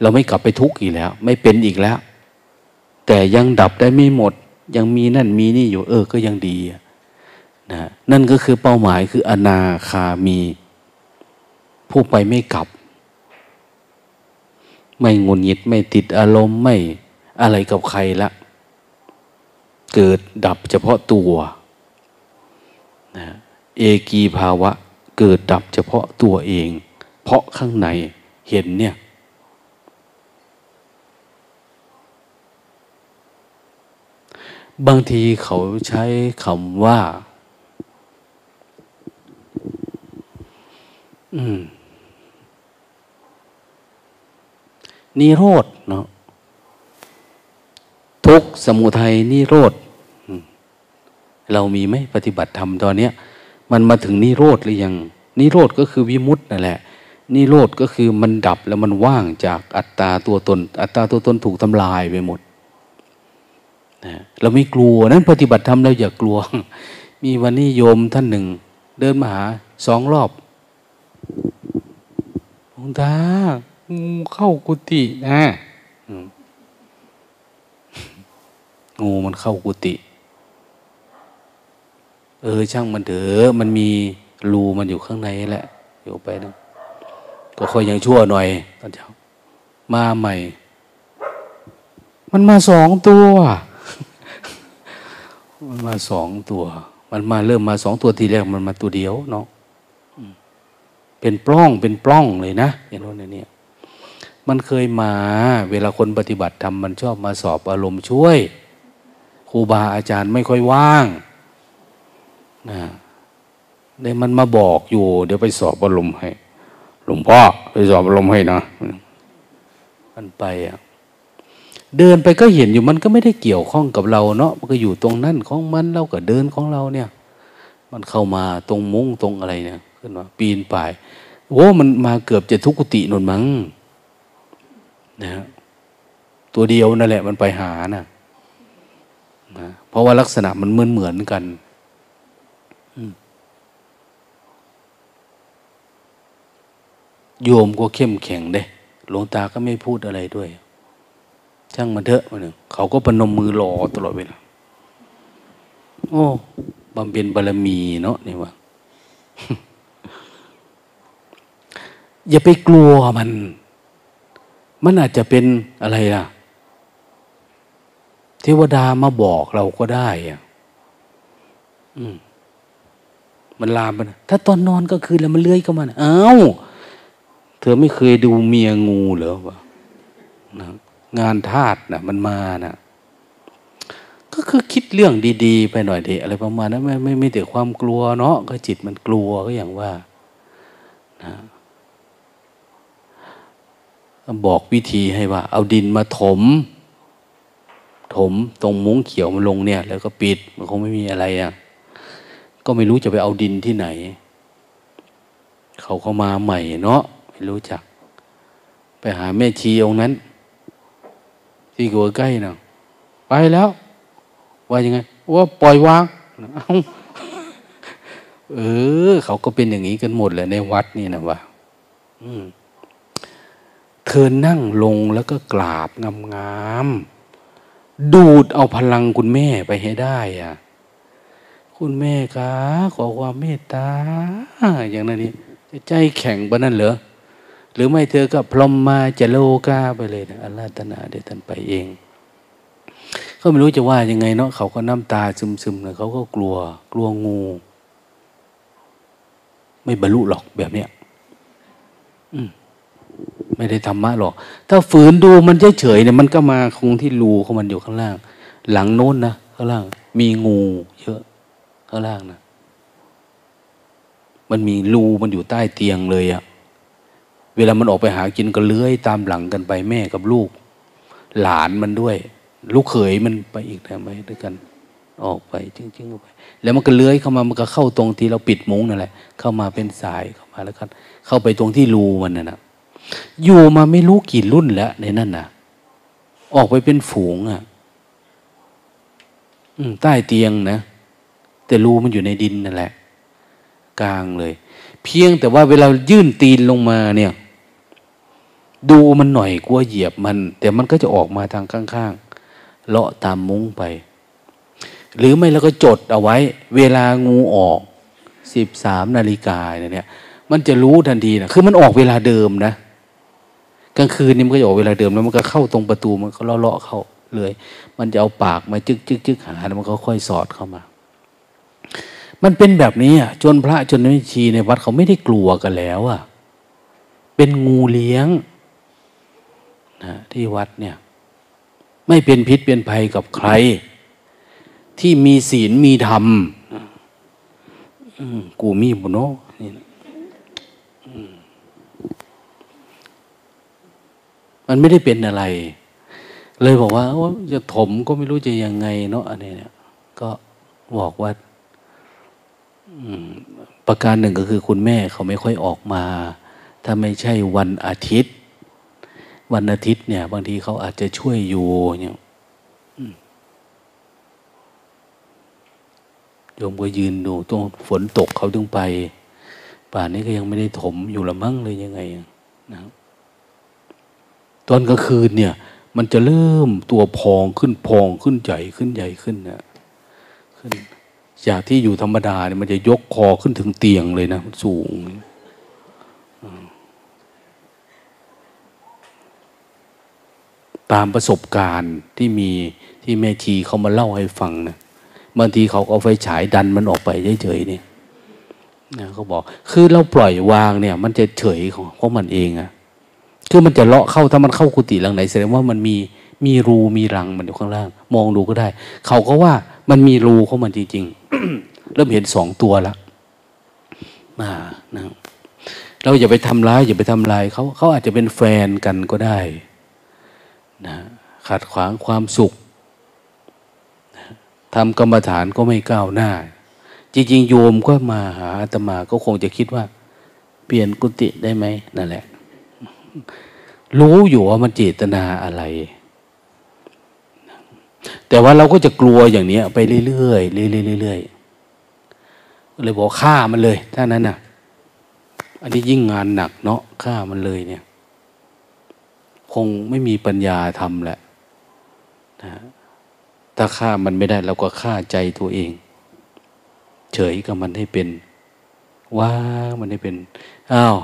เราไม่กลับไปทุกข์อีกแล้ว ไม่เป็นอีกแล้ว แต่ยังดับได้ไม่หมด ยังมีนั่นมีนี่อยู่ เออ ก็ยังดีนะนั่นก็คือเป้าหมายคืออนาคามี ผู้ไปไม่กลับ ไม่งุนหิดไม่ติดอารมณ์ไม่อะไรกับใครละ เกิดดับเฉพาะตัวนะเอกีภาวะ เกิดดับเฉพาะตัวเอง เพราะข้างในเห็นเนี่ย บางทีเขาใช้คำว่า อืมนิโรธเนาะทุกสมุทัยนิโรธเรามีไหมปฏิบัติธรรมตอนเนี้ย มันมาถึงนิโรธหรือยังนิโรธก็คือวิมุตต์นั่นแหละนิโรธก็คือมันดับแล้วมันว่างจากอัตตาตัวตน อัตตาตัวตนถูกทำลายไปหมด นะเราไม่กลัวนั้นปฏิบัติธรรมเราอย่ากลัว มีวันนี้โยมท่านหนึ่ง เดินมาหาสองรอบหลวงตางูเข้ากุฏินะงูมันเข้ากุฏิเออช่างมันเถอะมันมีรูมันอยู่ข้างในแหละอยู่ไปนะก็ค่อยยังชั่วหน่อยตอนเช้ามาใหม่ มันมาสองตัว มันมาสองตัว มันมาเริ่มมาสองตัวทีแรกมันมาตัวเดียวเนาะเป็นปล้องเป็นปล้องเลยนะอย่างโน้นเนี่ยมันเคยมา เวลาคนปฏิบัติทำมันชอบมาสอบอารมณ์ช่วยครูบาอาจารย์ไม่ค่อยว่างนะเดี๋ยวมันมาบอกอยู่ เดี๋ยวไปสอบอารมณ์ให้ หลวงพ่อไปสอบอารมณ์ให้นะมันไปอะ เดินไปก็เห็นอยู่มันก็ไม่ได้เกี่ยวข้องกับเราเนาะมันก็อยู่ตรงนั้นของมันเราก็เดินของเราเนี่ย มันเข้ามาตรงมุ้งตรงอะไรเนี่ยขึ้นมาปีนป่ายโอ้มันมาเกือบจะทุกขุตินนมั้งนะตัวเดียวนั่นแหละมันไปหานะ่ะนะเพราะว่าลักษณะมันเหมือนเหมือนกันโยมก็เข้มแข็งเด้หลวงตาก็ไม่พูดอะไรด้วย ช่างมันเถอะมันเขาก็ปนมมือรอตลอดเวลาโอ้บำเพ็ญบารมีเนาะนี่วะอย่าไปกลัวมัน มันอาจจะเป็นอะไรล่ะ เทวดามาบอกเราก็ได้อะอืมมันลามไปนะถ้าตอนนอนก็คือแล้วมันเลื้อยเข้ามาเอ้า เธอไม่เคยดูเมียงูเหรอวะนะ งานทาตุนะมันมานะก็คือคิดเรื่องดีๆ ไปหน่อยดีอะไรประมาณนั้นไม่ไม่ไม่แต่ความกลัวเนาะก็จิตมันกลัวก็อย่างว่านะบอกวิธีให้ว่า เอาดินมาถม ถมตรงมุ้งเขียวมันลงเนี่ย แล้วก็ปิดมันคงไม่มีอะไรอะก็ไม่รู้จะไปเอาดินที่ไหน เขาเข้ามาใหม่เนาะไม่รู้จัก ไปหาแม่ชีองนั้น ที่กัวใกล้นะไปแล้ว ว่ายังไง ว่าปล่อยวางเออ เขาก็เป็นอย่างนี้กันหมดเลยในวัดนี่นะว่าเธอนั่งลงแล้วก็กราบงามๆดูดเอาพลังคุณแม่ไปให้ได้อะคุณแม่คะขอความเมตตาอย่างนั้นนี่ใจแข็งบ้านั่นเหรอ หรือไม่เธอก็พรมมาจะโลกาไปเลยนะอัลลาตนาเดี๋ยวท่านไปเองเขาไม่รู้จะว่ายังไงเนาะเขาก็น้ำตาซึมๆเลยเขาก็กลัว กลัวงู ไม่บรรลุหรอกแบบเนี้ยอืมไม่ได้ธรรมะหรอก ถ้าฝืนดูมันเฉยๆเนี่ยมันก็มาคงที่รูของมันอยู่ข้างล่าง หลังโน้นนะข้างล่าง มีงูเยอะ ข้างล่างนะมันมีรูมันอยู่ใต้เตียงเลยอะ เวลามันออกไปหากินก็เลื้อยตามหลังกันไปแม่กับลูก หลานมันด้วย ลูกเขยมันไปอีกแต่ไปด้วยกัน ออกไปจริงๆออกไป แล้วมันก็เลื้อยเข้ามามันก็เข้าตรงที่เราปิดมุ้งนั่นแหละ เข้ามาเป็นสายเข้ามาแล้วกันเข้าไปตรงที่รูมันน่ะนะอยู่มาไม่รู้กี่รุ่นแล้วในนั่นน่ะ ออกไปเป็นฝูงอะใต้เตียงนะ แต่รูมันอยู่ในดินนั่นแหละ กลางเลย เพียงแต่ว่าเวลายื่นตีนลงมาเนี่ย ดูมันหน่อยกลัวเหยียบมัน แต่มันก็จะออกมาทางข้างๆเลาะตามมุ้งไป หรือไม่แล้วก็จดเอาไว้ เวลางูออกสิบสามนาฬิกาเนี่ย มันจะรู้ทันทีนะคือมันออกเวลาเดิมนะกลางคืนนี่มันก็จะออกเวลาเดิมแล้วมันก็เข้าตรงประตูมันก็เลาะๆเข้าเลย มันจะเอาปากมาจึกจึกจึกหาแล้วมันก็ค่อยสอดเข้ามา มันเป็นแบบนี้อะจนพระจนแม่ชีในวัดเขาไม่ได้กลัวกันแล้วอะเป็นงูเลี้ยง นะที่วัดเนี่ยไม่เป็นพิษเป็นภัยกับใคร ที่มีศีลมีธรรมกูมีบุญเนาะนี่มันไม่ได้เป็นอะไร เลยบอกว่าจะถมก็ไม่รู้จะยังไงเนาะอันนี้เนี่ย ก็บอกว่าประการหนึ่งก็คือคุณแม่เขาไม่ค่อยออกมา ถ้าไม่ใช่วันอาทิตย์ วันอาทิตย์เนี่ย บางทีเขาอาจจะช่วยอยู่เนี่ยโยมก็ยืนดูตรงฝนตกเขาถึงไป ป่านนี้ก็ยังไม่ได้ถมอยู่ละมั้งเลยยังไงนะตอนกลางคืนเนี่ย มันจะเริ่มตัวพองขึ้นพองขึ้นใหญ่ขึ้นใหญ่ขึ้นนะขึ้นจากที่อยู่ธรรมดาเนี่ยมันจะยกคอขึ้นถึงเตียงเลยนะสูง ตามประสบการณ์ที่มีที่แม่ชีเขามาเล่าให้ฟังนะบางทีเขาเอาไฟฉายดันมันออกไปเฉยๆนี่นะเขาบอก คือเราปล่อยวางเนี่ย มันจะเฉยของเพราะมันเองอะคือมันจะเลาะเข้าถ้ามันเข้ากุฏิหลังไหนแสดงว่ามันมีมีรูมีรังมันอยู่ข้างล่าง มองดูก็ได้ เขาก็ว่ามันมีรูของมันจริงๆ เริ่มเห็นสองตัวแล้วมานะเราอย่าไปทำร้ายอย่าไปทำลายเขาเขาอาจจะเป็นแฟนกันก็ได้ นะขัดขวางความสุขทำกรรมฐานก็ไม่ก้าวหน้า จริงๆ โยมก็มาหาอาตมาก็คงจะคิดว่า เปลี่ยนกุฏิได้ไหมนั่นแหละ รู้อยู่ว่ามันเจตนาอะไร แต่ว่าเราก็จะกลัวอย่างนี้ไปเรื่อยๆเรื่อยๆเรื่อยๆเลยบอกฆ่ามันเลยถ้านั้นน่ะ อันนี้ยิ่งงานหนักเนาะฆ่ามันเลยเนี่ย คงไม่มีปัญญาทำแหละนะถ้าฆ่ามันไม่ได้เราก็ฆ่าใจตัวเอง เฉยกับมันให้เป็น ว่ามันให้เป็นอ้าว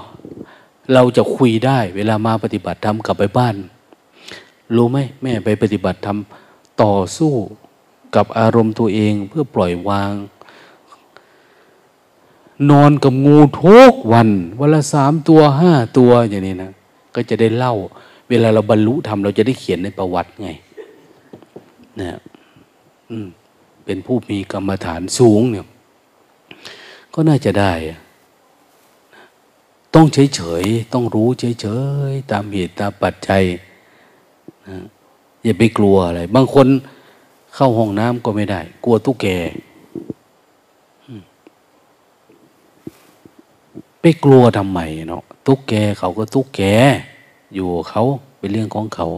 เราจะคุยได้ เวลามาปฏิบัติธรรมกลับไปบ้าน รู้ไหมแม่ไปปฏิบัติธรรมต่อสู้กับอารมณ์ตัวเองเพื่อปล่อยวาง นอนกับงูทุกวัน วันละสามตัวห้าตัวอย่างนี้นะ ก็จะได้เล่า เวลาเราบรรลุธรรมเราจะได้เขียนในประวัติไงนะอืมเป็นผู้มีกรรมฐานสูงเนี่ย ก็น่าจะได้ ต้องเฉยเฉยต้องรู้เฉยเฉยตามเหตุตามปัจจัยนะอย่าไปกลัวอะไร บางคนเข้าห้องน้ำก็ไม่ได้ กลัวตุ๊กแกไปกลัวทำไมเนาะตุ๊กแกเขาก็ตุ๊กแก อยู่เขาเป็นเรื่องของเขา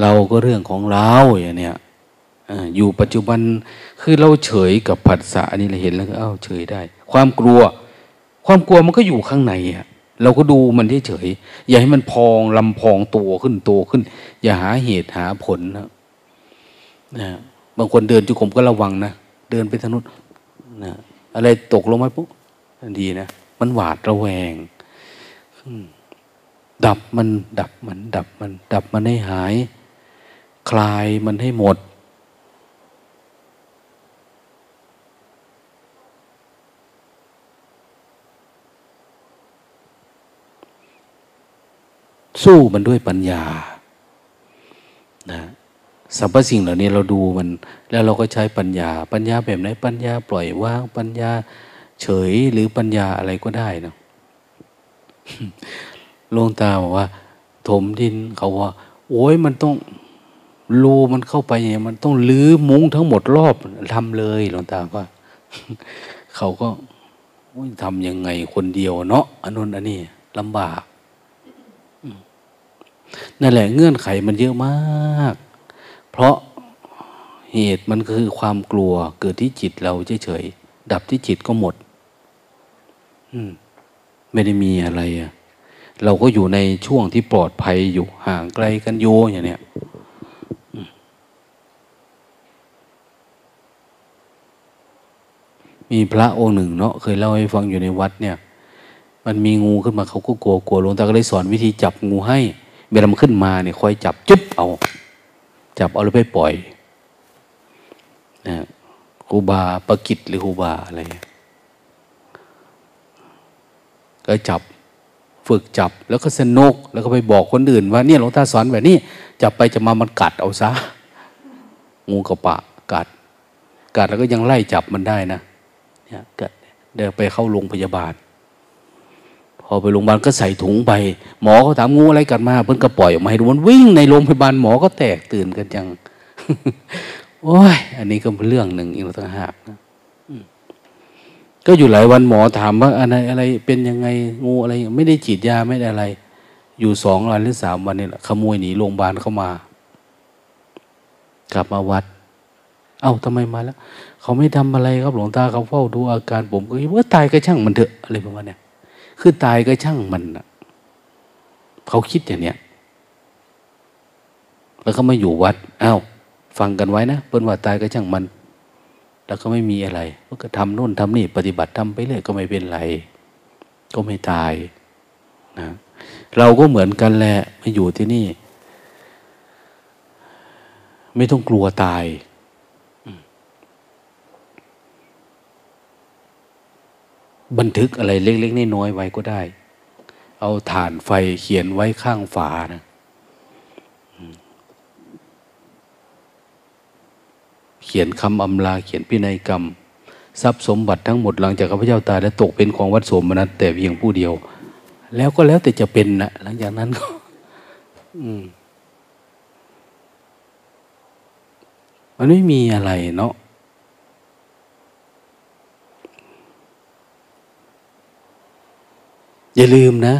เราก็เรื่องของเราอย่างเนี้ยอยู่ปัจจุบันคือเราเฉยกับผัสสะอันนี้เราเห็นแล้วก็เอ้าเฉยได้ ความกลัว ความกลัวมันก็อยู่ข้างในอะเราก็ดูมันเฉยอย่าให้มันพองลำพองตัวขึ้นโตขึ้น อย่าหาเหตุหาผลนะนะบางคนเดินจุกมก็ระวังนะเดินไปทางนู้นนะอะไรตกลงมาปุ๊บดีนะมันหวาดระแวง ดับมันดับมันดับมัน ดับมันให้หาย คลายมันให้หมด สู้มันด้วยปัญญานะสรรพสิ่งเหล่านี้เราดูมัน แล้วเราก็ใช้ปัญญา ปัญญาแบบไหนปัญญาปล่อยวางปัญญาเฉยหรือปัญญาอะไรก็ได้นะ ลงตาบอกว่า ถมดินเขาว่า โอ้ยมันต้องรูมันเข้าไปเนี่ยมันต้องลื้อมุ้งทั้งหมดรอบทำเลยหลวงตาว่า เขาก็ทำยังไงคนเดียวเนาะอันนู้นอันนี้ลำบากนั่นแหละเงื่อนไขมันเยอะมาก เพราะเหตุมันคือความกลัวเกิดที่จิตเราเฉยๆดับที่จิตก็หมด อืม ไม่ได้มีอะไรอะ เราก็อยู่ในช่วงที่ปลอดภัยอยู่ห่างไกลกันโยอย่างเนี้ยมีพระองค์หนึ่งเนาะเคยเล่าให้ฟังอยู่ในวัดเนี่ย มันมีงูขึ้นมาเขาก็กลัวกลัวหลวงตาก็เลยสอนวิธีจับงูให้ เวลามันขึ้นมาเนี่ยคอยจับจุ๊บเอา จับเอาแล้วไปปล่อยนะครูบาปกิจหรือครูบาอะไรก็จับ ฝึกจับแล้วก็สนุกแล้วก็ไปบอกคนอื่น ว่าเนี่ยหลวงตาสอนแบบนี้จับไปจะมามันกัดเอาซะงูกระปะกัด กัดแล้วก็ยังไล่จับมันได้นะเนี่ยกัดเดินไปเข้าโรงพยาบาล พอไปโรงพยาบาลก็ใส่ถุงไป หมอเขาถามงูอะไรกัดมาเพิ่นก็ปล่อยออกมาให้ดูมันวิ่งในโรงพยาบาลหมอก็แตกตื่นกันจังโอ้ย อันนี้ก็เป็นเรื่องหนึ่งอีกต่างหากนะ ก็อยู่หลายวันหมอถามว่าอะไรอะไรเป็นยังไงงูอะไร ไม่ได้ฉีดยาไม่ได้อะไร อยู่สองวันหรือสามวันนี่แหละขโมยหนีโรงพยาบาลเข้ามา กลับมาวัด เอ้าทำไมมาแล้ว เขาไม่ทำอะไรครับหลวงตาเขาเฝ้าดูอาการผมก็คิดว่าตายก็ช่างมันเถอะอะไรประมาณเนี้ยคือตายก็ช่างมันอะเขาคิดอย่างเนี้ยแล้วก็มาอยู่วัดเอา้าฟังกันไว้นะเปิ้นว่าตายก็ช่างมัน แล้วก็ไม่มีอะไรก็ทำโน่นทำนี่ปฏิบัติทำไปเรื่อยก็ไม่เป็นไร ก็ไม่ตายนะเราก็เหมือนกันแหละมาอยู่ที่นี่ ไม่ต้องกลัวตาย บันทึกอะไรเล็กๆน้อยๆไว้ก็ได้ เอาฐานไฟเขียนไว้ข้างฝานะ เขียนคำอำลาเขียนพินัยกรรม ทรัพย์สมบัติทั้งหมดหลังจากข้าพเจ้าตาย แล้วตกเป็นของวัดโสมนัสแต่เพียงผู้เดียว แล้วก็แล้วแต่จะเป็นนะหลังจากนั้นก็มันไม่มีอะไรเนาะอย่าลืมนะ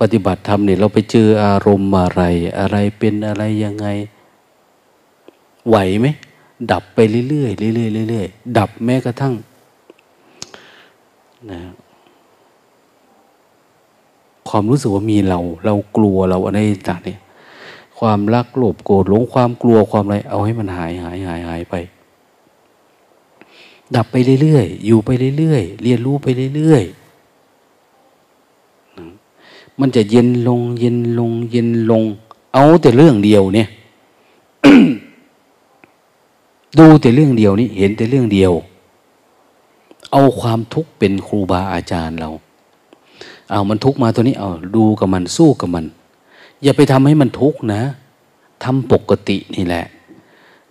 ปฏิบัติธรรมเนี่ยเราไปเจออารมณ์อะไร อะไรเป็นอะไรยังไง ไหวไหม ดับไปเรื่อยๆเรื่อยๆเรื่อยๆดับแม้กระทั่งนะความรู้สึกว่ามีเรา เรากลัวเราอะไรต่างเนี่ย ความรักโลภโกรธหลงความกลัวความอะไร เอาให้มันหายหายหายหายไป ดับไปเรื่อยๆอยู่ไปเรื่อยๆเรียนรู้ไปเรื่อยๆมันจะเย็นลง เย็นลง เย็นลง เอาแต่เรื่องเดียวเนี่ย ดูแต่เรื่องเดียวนี้เห็นแต่เรื่องเดียว เอาความทุกข์เป็นครูบาอาจารย์เรา เอามันทุกข์มาตัวนี้เอาดูกับมันสู้กับมัน อย่าไปทำให้มันทุกข์นะทำปกตินี่แหละ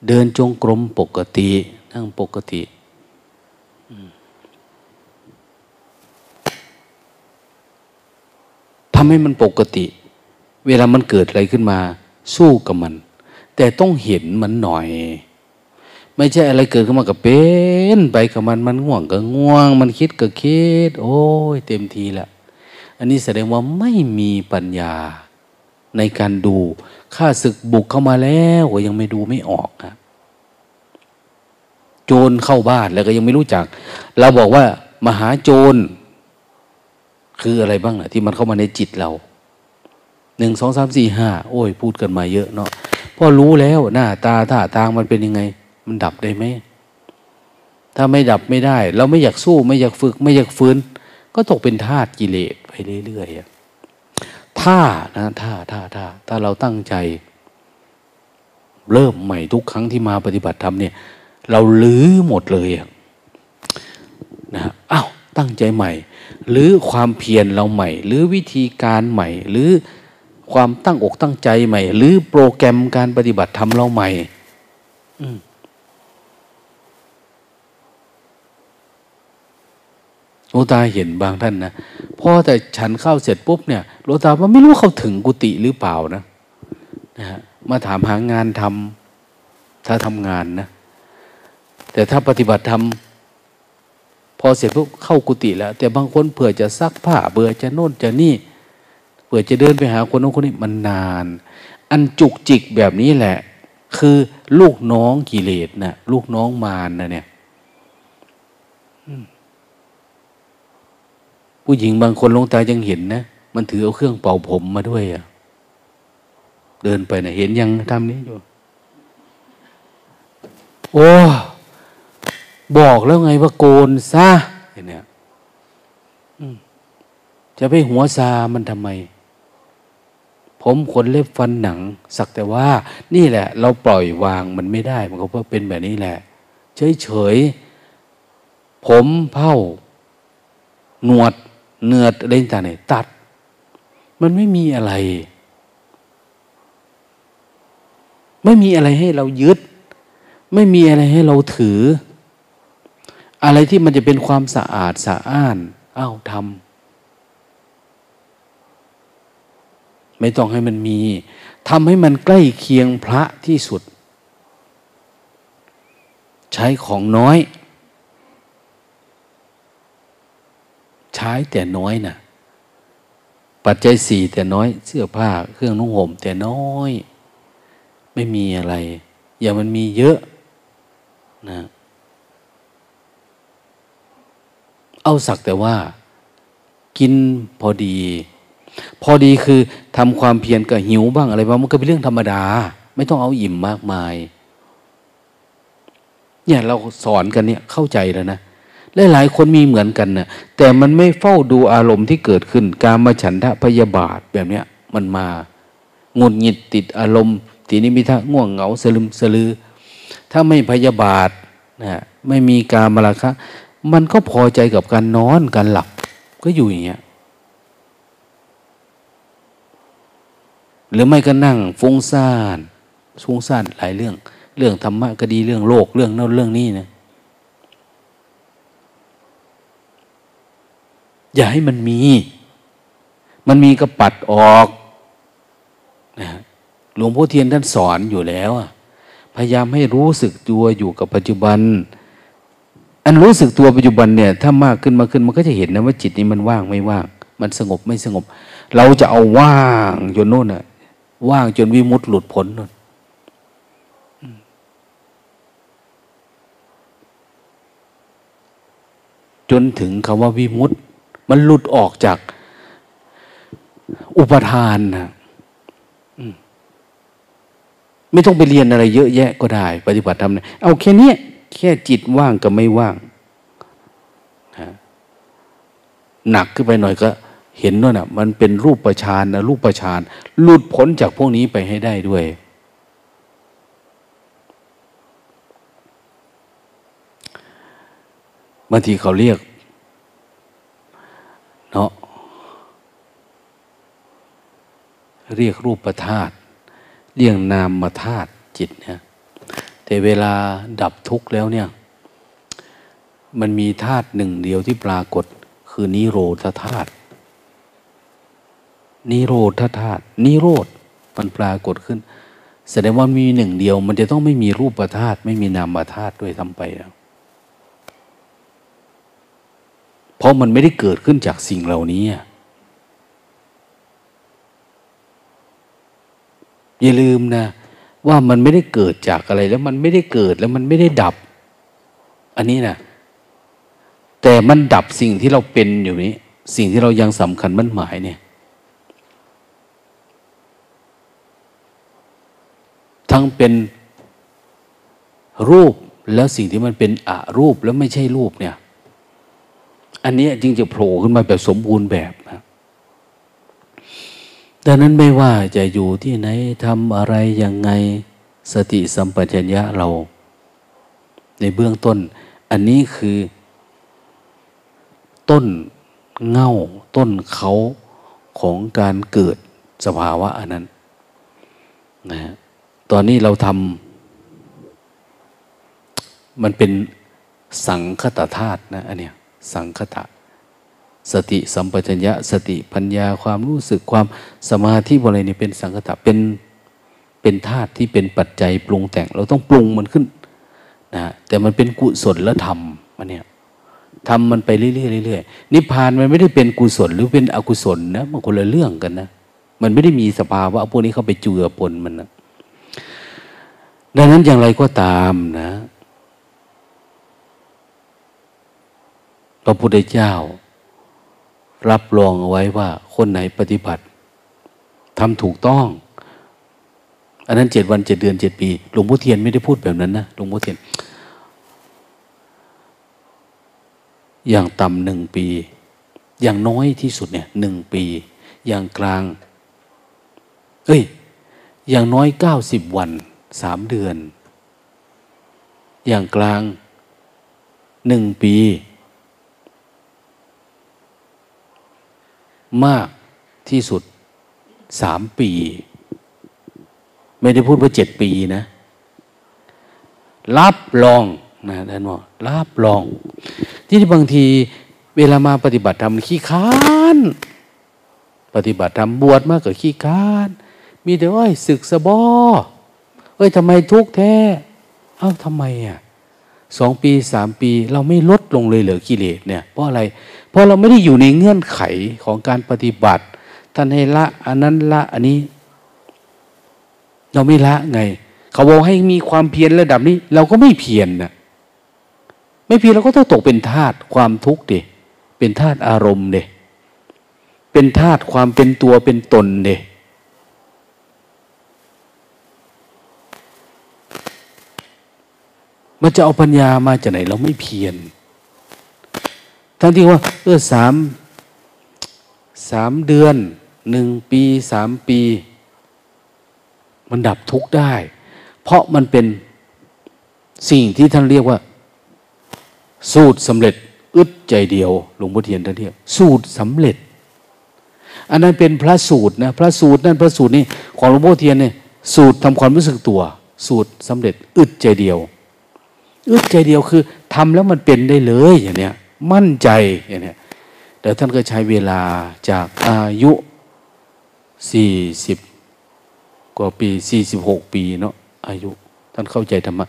เดินจงกรมปกติ นั่งปกติทำให้มันปกติ เวลามันเกิดอะไรขึ้นมา สู้กับมัน แต่ต้องเห็นมันหน่อย ไม่ใช่อะไรเกิดขึ้นมากับเป็นไปกับมันมันง่วงก็ง่วง มันคิดก็คิด โอ้ยเต็มทีละอันนี้แสดงว่าไม่มีปัญญาในการดูข้าศึกบุกเข้ามาแล้วก็ยังไม่ดูไม่ออกครับโจรเข้าบ้านแล้วก็ยังไม่รู้จัก เราบอกว่า มหาโจร คืออะไรบ้างนะที่มันเข้ามาในจิตเราหนึ่งสองสามสี่ห้าโอ้ย พูดกันมาเยอะเนาะพอรู้แล้วหน้าตาท่าทางมันเป็นยังไง มันดับได้ไหม ถ้าไม่ดับไม่ได้ เราไม่อยากสู้ไม่อยากฝึก ไม่อยากฟื้น ก็ตกเป็นธาตุกิเลสไปเรื่อยๆถ้านะถ้าถ้าถ้าถ้าเราตั้งใจ เริ่มใหม่ทุกครั้งที่มาปฏิบัติธรรมเนี่ย เราลื้อหมดเลยนะอ้าวตั้งใจใหม่ หรือความเพียรเราใหม่ หรือวิธีการใหม่ หรือความตั้งอกตั้งใจใหม่ หรือโปรแกรมการปฏิบัติธรรมเราใหม่ อืม ลวงตาเห็นบางท่านนะพอแต่ฉันเข้าเสร็จปุ๊บเนี่ยหลวงตาว่าไม่รู้เขาถึงกุฏิหรือเปล่านะนะฮะมาถามหางานทำถ้าทำงานนะ แต่ถ้าปฏิบัติธรรมพอเสร็จปุ๊บเข้ากุฏิแล้ว แต่บางคนเผื่อจะซักผ้าเบื่อจะโน่นจะนี่เผื่อจะเดินไปหาคนโน้นคนนี้มันนาน อันจุกจิกแบบนี้แหละ คือลูกน้องกิเลสนะลูกน้องมารนะเนี่ย ผู้หญิงบางคนลงตายังเห็นนะ มันถือเอาเครื่องเป่าผมมาด้วยอะ่ะเดินไปนะเห็นยังทำนี้อยู่ โอ้บอกแล้วไงว่าโกนซะเนี่ยจะไปหัวซามันทำไม ผมขนเล็บฟันหนัง สักแต่ว่า นี่แหละ เราปล่อยวางมันไม่ได้ มันก็เพราะเป็นแบบนี้แหละ เฉยเฉยผมเผ้า หนวด เนื้ออะไรต่างๆตัด มันไม่มีอะไร ไม่มีอะไรให้เรายึด ไม่มีอะไรให้เราถือ อะไรที่มันจะเป็นความสะอาดสะอ้านอ้าวทำไม่ต้องให้มันมีทำให้มันใกล้เคียงพระที่สุด ใช้ของน้อย ใช้แต่น้อยนะ่ะปัจจัยสี่แต่น้อยเสื้อผ้าเครื่องนุ่งห่มแต่น้อย ไม่มีอะไร อย่ามันมีเยอะนะเอาสักแต่ว่า กินพอดี พอดีคือทำความเพียรกับหิวบ้างอะไรบ้างมันก็เป็นเรื่องธรรมดา ไม่ต้องเอาอิ่มมากมาย เนี่ยเราสอนกันเนี่ยเข้าใจแล้วนะ หลายคนมีเหมือนกันนะแต่มันไม่เฝ้าดูอารมณ์ที่เกิดขึ้น การมาฉันทะพยาบาทแบบเนี้ย มันมางุนหงิดติดอารมณ์ทีนี้มีท่าง่วงเหงาสลึมสลือ ถ้าไม่พยาบาทนะไม่มีการมาละคะ มันก็พอใจกับการนอนการหลับ ก็อยู่อย่างเงี้ยหรือไม่ก็นั่งฟุ้งซ่านฟุ้งซ่านหลายเรื่อง เรื่องธรรมะก็ดีเรื่องโลกเรื่องนั้นเรื่องนี้นะ อย่าให้มันมี มันมีก็ปัดออกนะหลวงพ่อเทียนท่านสอนอยู่แล้วพยายามให้รู้สึกตัวอยู่กับปัจจุบัน อันรู้สึกตัวปัจจุบันเนี่ย ถ้ามากขึ้นมาขึ้นมันก็จะเห็นนะว่าจิตนี้มันว่างไม่ว่าง มันสงบไม่สงบ เราจะเอาว่างจนโน่นอะว่างจนวิมุตต์หลุดพ้นน่นจนถึงคำว่าวิมุตต์ มันหลุดออกจากอุปทานนะไม่ต้องไปเรียนอะไรเยอะแยะก็ได้ ปฏิบัติธรรมเนี่ยเอาแค่นี้แค่จิตว่างกับไม่ว่างหนักขึ้นไปหน่อยก็เห็นด้วยนะมันเป็นรูปประชานนะรูปประชานหลุดพ้นจากพวกนี้ไปให้ได้ด้วย บางทีเขาเรียกเนาะ เรียกรูปธาตุเรียกนามธาตุจิตเนี่ยแต่เวลาดับทุกข์แล้วเนี่ย มันมีธาตุหนึ่งเดียวที่ปรากฏ คือนิโรธธาตุนิโรธธาตุนิโรธมันปรากฏขึ้น แสดงว่ามีหนึ่งเดียว มันจะต้องไม่มีรูปธาตุไม่มีนามธาตุด้วยทำไปแล้วเพราะมันไม่ได้เกิดขึ้นจากสิ่งเหล่านี้ อย่าลืมนะ ว่ามันไม่ได้เกิดจากอะไร แล้วมันไม่ได้เกิดแล้วมันไม่ได้ดับ อันนี้นะแต่มันดับสิ่งที่เราเป็นอยู่นี้ สิ่งที่เรายังสำคัญมั่นหมายเนี่ย ทั้งเป็นรูปแล้วสิ่งที่มันเป็นอรูปแล้วไม่ใช่รูปเนี่ย อันนี้จึงจะโผล่ขึ้นมาแบบสมบูรณ์แบบนะ ดังนั้นไม่ว่าจะอยู่ที่ไหนทำอะไรยังไงสติสัมปชัญญะเรา ในเบื้องต้น อันนี้คือ ต้นเง่าต้นเขาของการเกิดสภาวะอันนั้นนะตอนนี้เราทำมันเป็นสังคตธาตุนะอันเนี้ยสังคตะ สติสัมปชัญญะสติปัญญาความรู้สึกความสมาธิอะไรนี่เป็นสังคตะเป็นเป็นธาตุที่เป็นปัจจัยปรุงแต่ง เราต้องปรุงมันขึ้นนะแต่มันเป็นกุศลและธรรมมันเนี่ยทำมันไปเรื่อยๆเรื่อยๆนิพพานมันไม่ได้เป็นกุศลหรือเป็นอกุศลนะมันคนละเรื่องกันนะมันไม่ได้มีสภาวะพวกนี้เข้าไปเจือปนมันนะดังนั้นอย่างไรก็ตามนะพระพุทธเจ้า รับรองเอาไว้ว่าคนไหนปฏิบัติทำถูกต้อง อันนั้นเจ็ดวันเจ็ดเดือนเจ็ดปีหลวงพ่อเทียนไม่ได้พูดแบบนั้นนะหลวงพ่อเทียน อย่างต่ำหนึ่งปี อย่างน้อยที่สุดเนี่ยหนึ่งปี อย่างกลาง เอ้ย อย่างน้อยเก้าสิบวันสามเดือน อย่างกลางหนึ่งปี มากที่สุดสามปี ไม่ได้พูดว่าเจ็ดปีนะ รับรองนะท่านบอกรับรอง ที่บางทีเวลามาปฏิบัติธรรมขี้ค้าน ปฏิบัติธรรมบวชมากกว่าขี้ค้าน มีแต่ว่าศึกสะบอเอ้ยทำไมทุกข์แท้ เอ้าทำไมอะสองปีสามปี เราไม่ลดลงเลยเหลือกิเลสเนี่ย เพราะอะไร พราะเราไม่ได้อยู่ในเงื่อนไขของการปฏิบัติ ท่านให้ละอันนั้นละอันนี้ เราไม่ละไง เขาบอกให้มีความเพียรระดับนี้ เราก็ไม่เพียรนะไม่เพียรเราก็ต้องตกเป็นทาตความทุกข์เดเป็นทาตุอารมณ์เดเป็นธาตุความเป็นตัวเป็นตนเดมันจะเอาปัญญามาจากไหนเราไม่เพียร ทั้งที่ว่าเออสามสามเดือนหนึ่งปีสามปี มันดับทุกข์ได้ เพราะมันเป็นสิ่งที่ท่านเรียกว่า สูตรสำเร็จ อึดใจเดียวหลวงพ่อเทียนท่านเรียกสูตรสำเร็จ อันนั้นเป็นพระสูตรนะพระสูตรนั่นพระสูตรนี่ของหลวงพ่อเทียนเนี่ยสูตรทำความรู้สึกตัว สูตรสำเร็จ อึดใจเดียว อึดใจเดียวคือทำแล้วมันเป็นได้เลยอย่างเนี้ย มั่นใจอย่างนี้แต่ท่านก็ใช้เวลาจากอายุสี่สิบกว่าปีสี่สิบหกปีเนาะอายุ ท่านเข้าใจธรรมะ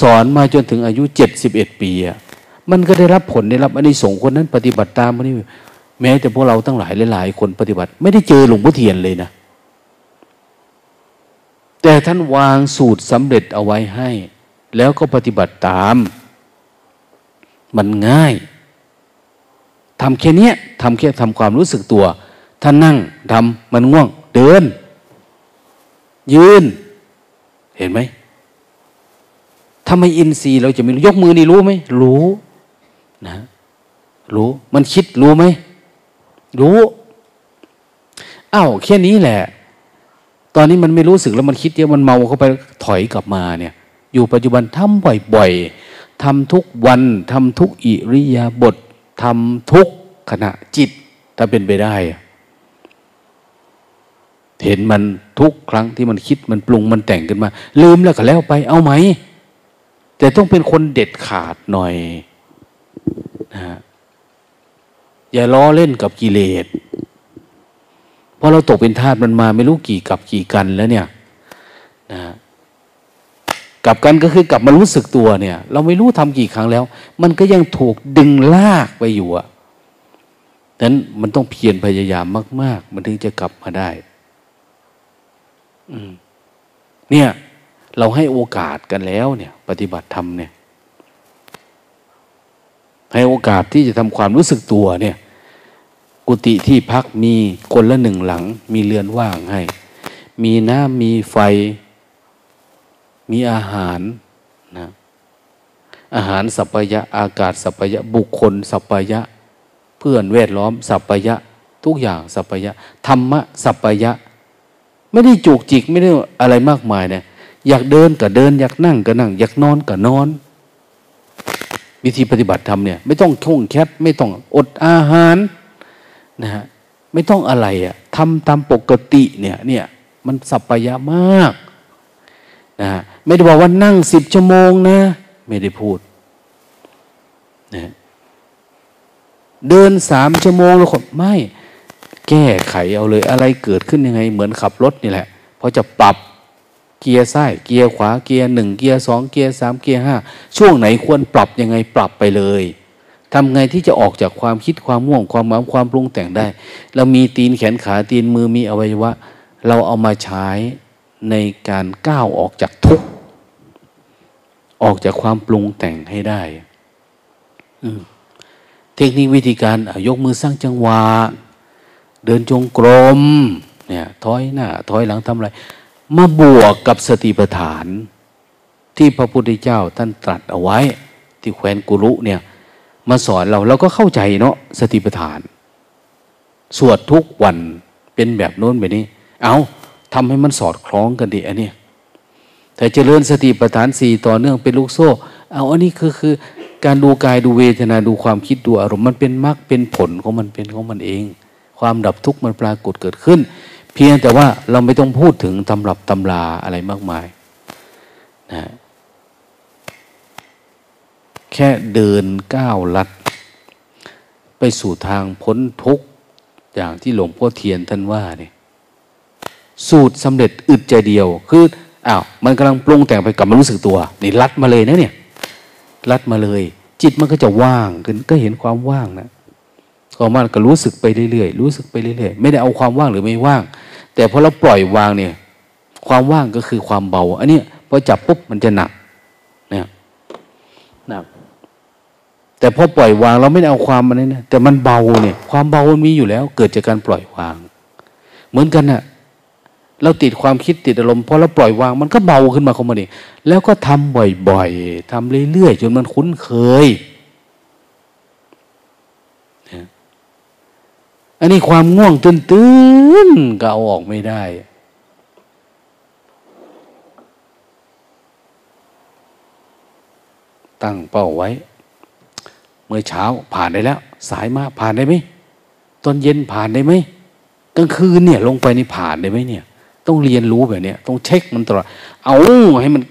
สอนมาจนถึงอายุเจ็ดสิบเอ็ดปีอะมันก็ได้รับผลได้รับอันนี้ส่งคนนั้น ปฏิบัติตามอันนี้แม้แต่พวกเราตั้งหลายหลายคนปฏิบัติ ไม่ได้เจอหลวงพ่อเทียนเลยนะ แต่ท่านวางสูตรสำเร็จเอาไว้ให้ แล้วก็ปฏิบัติตาม มันง่าย ทำแค่นี้ทำแค่ทำความรู้สึกตัวท่านนั่งทำมันง่วง เดิน ยืน เห็นไหมทำไมอินทรีย์เราจะไม่รู้ยกมือนี่รู้ไหมรู้ นะ รู้ มันคิดรู้ไหมรู้อ้าวแค่นี้แหละ ตอนนี้มันไม่รู้สึกแล้วมันคิดเยอะมันเมาเข้าไปถอยกลับมาเนี่ย อยู่ปัจจุบันทำบ่อยๆทำทุกวันทำทุกอิริยาบถ ทำทุกขณะจิต ถ้าเป็นไปได้ เห็นมันทุกครั้งที่มันคิดมันปรุงมันแต่งขึ้นมา ลืมแล้วก็แล้วไปเอาไหม แต่ต้องเป็นคนเด็ดขาดหน่อยนะอย่าล้อเล่นกับกิเลสเพราะเราตกเป็นทาสมันมาไม่รู้กี่กับกี่กันแล้วเนี่ย กลับกันก็คือกลับมารู้สึกตัวเนี่ย เราไม่รู้ทำกี่ครั้งแล้ว มันก็ยังถูกดึงลากไปอยู่อะนั้นมันต้องเพียรพยายามมาก ๆ มันถึงจะกลับมาได้เนี่ย เราให้โอกาสกันแล้ว เนี่ย ปฏิบัติธรรมเนี่ย ให้โอกาสที่จะทำความรู้สึกตัวเนี่ย กุฏิที่พักมีคนละหนึ่งหลัง มีเรือนว่างให้ มีน้ำมีไฟ มีอาหารนะอาหารสัพยะอากาศสัพยะบุคคลสัพยะ เพื่อนแวดล้อมสัพยะ ทุกอย่างสัพยะ ธรรมะสัพยะ ไม่ได้จุกจิกไม่ได้อะไรมากมายเนี่ยอยากเดินก็เดิน อยากนั่งก็นั่ง อยากนอนก็นอน วิธีปฏิบัติธรรมเนี่ย ไม่ต้องท่งแคบไม่ต้องอดอาหารนะฮะไม่ต้องอะไรอะ่ะทำตามปกติเนี่ยเนี่ยมันสัพยะมากนะ ไม่ได้บอกว่านั่งสิบชั่วโมงนะ ไม่ได้พูดนะเดินสามชั่วโมงแล้วคนไม่ แก้ไขเอาเลย อะไรเกิดขึ้นยังไง เหมือนขับรถนี่แหละเพราะจะปรับเกียร์ซ้ายเกียร์ขวาเกียร์หนึ่งเกียร์สองเกียร์สามเกียร์ห้าช่วงไหนควรปรับยังไงปรับไปเลยทำไงที่จะออกจากความคิดความม่วงความหมายความปรุงแต่งได้ เรามีตีนแขนขาตีนมือมีอวัยวะ เราเอามาใช้ ในการก้าวออกจากทุกข์ออกจากความปรุงแต่งให้ได้เทคนิควิธีการยกมือสร้างจังหวะเดินจงกรมเนี่ยถอยหน้าถอยหลังทำอะไร มาบวกกับสติปัฏฐาน ที่พระพุทธเจ้าท่านตรัสเอาไว้ ที่แคว้นกุรุเนี่ย มาสอนเราเราก็เข้าใจเนาะสติปัฏฐาน สวดทุกวันเป็นแบบโน้นแบบนี้ เอา ทำให้มันสอดคล้องกันดีอันนี้แต่เจริญสติปัฏฐานสี่ต่อเนื่องเป็นลูกโซ่ เอาอันนี้คือคือการดูกายดูเวทนาดูความคิดดูอารมณ์มันเป็นมรรคเป็นผลของมันเป็นของมันเอง ความดับทุกข์มันปรากฏเกิดขึ้น เพียงแต่ว่าเราไม่ต้องพูดถึงตำรับตำราอะไรมากมายนะแค่เดินก้าวลัด ไปสู่ทางพ้นทุกข์อย่างที่หลวงพ่อเทียนท่านว่าเนี่ย สูตรสำเร็จอึดใจเดียว คืออ้าวมันกำลังปรุงแต่งไปกับมันรู้สึกตัวนี่ลัดมาเลยนะเนี่ยลัดมาเลย จิตมันก็จะว่างขึ้นก็เห็นความว่างนะก็มันก็รู้สึกไปเรื่อยๆรู้สึกไปเรื่อยๆไม่ได้เอาความว่างหรือไม่ว่าง แต่พอเราปล่อยวางเนี่ย ความว่างก็คือความเบา อันนี้พอจับปุ๊บมันจะหนักเนี่ยหนักแต่พอปล่อยวางเราไม่ได้เอาความมันนี่นะแต่มันเบาเนี่ย ความเบามันมีอยู่แล้ว เกิดจากการปล่อยวาง เหมือนกันนะ่ะ เราติดความคิดติดอารมณ์พอเราปล่อยวางมันก็เบาขึ้นมาของมันเองแล้วก็ทำบ่อยๆทำเรื่อยๆจนมันคุ้นเคยอันนี้ความง่วงตื้นๆก็เอาออกไม่ได้ ตั้งเป้าไว้ เมื่อเช้าผ่านได้แล้ว สายมาผ่านได้ไหมตอนเย็นผ่านได้ไหมกลางคืนเนี่ย ลงไปนี่ผ่านได้ไหมเนี่ย ต้องเรียนรู้แบบนี้ต้องเช็คมันตลอดเอาให้มัน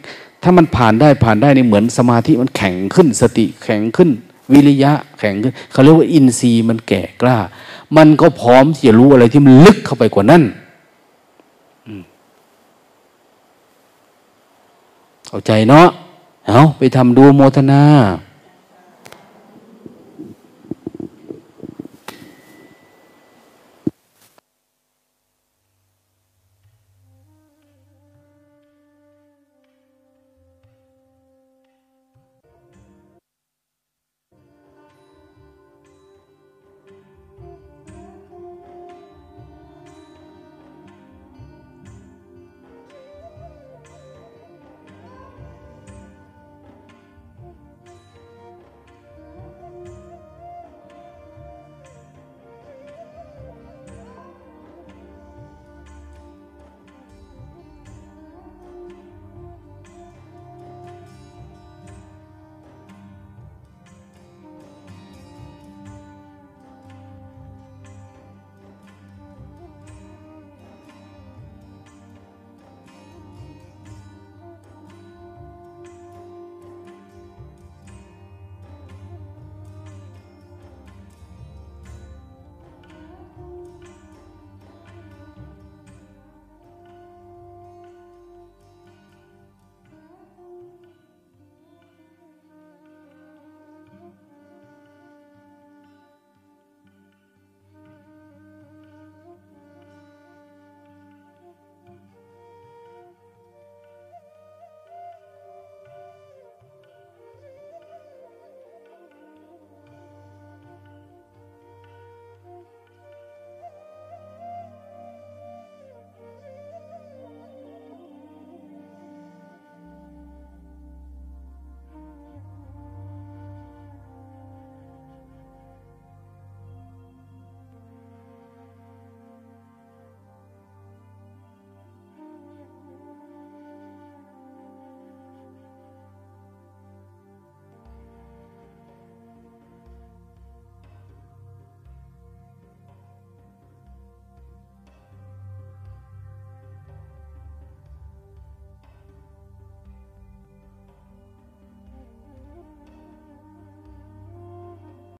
ถ้ามันผ่านได้ผ่านได้นี่เหมือนสมาธิมันแข็งขึ้นสติแข็งขึ้น วิริยะแข็งขึ้นเขาเรียกว่าอินทรีย์มันแก่กล้า มันก็พร้อมที่จะรู้อะไรที่มันลึกเข้าไปกว่านั้นเอาใจเนาะเอาไปทำดูโมทนา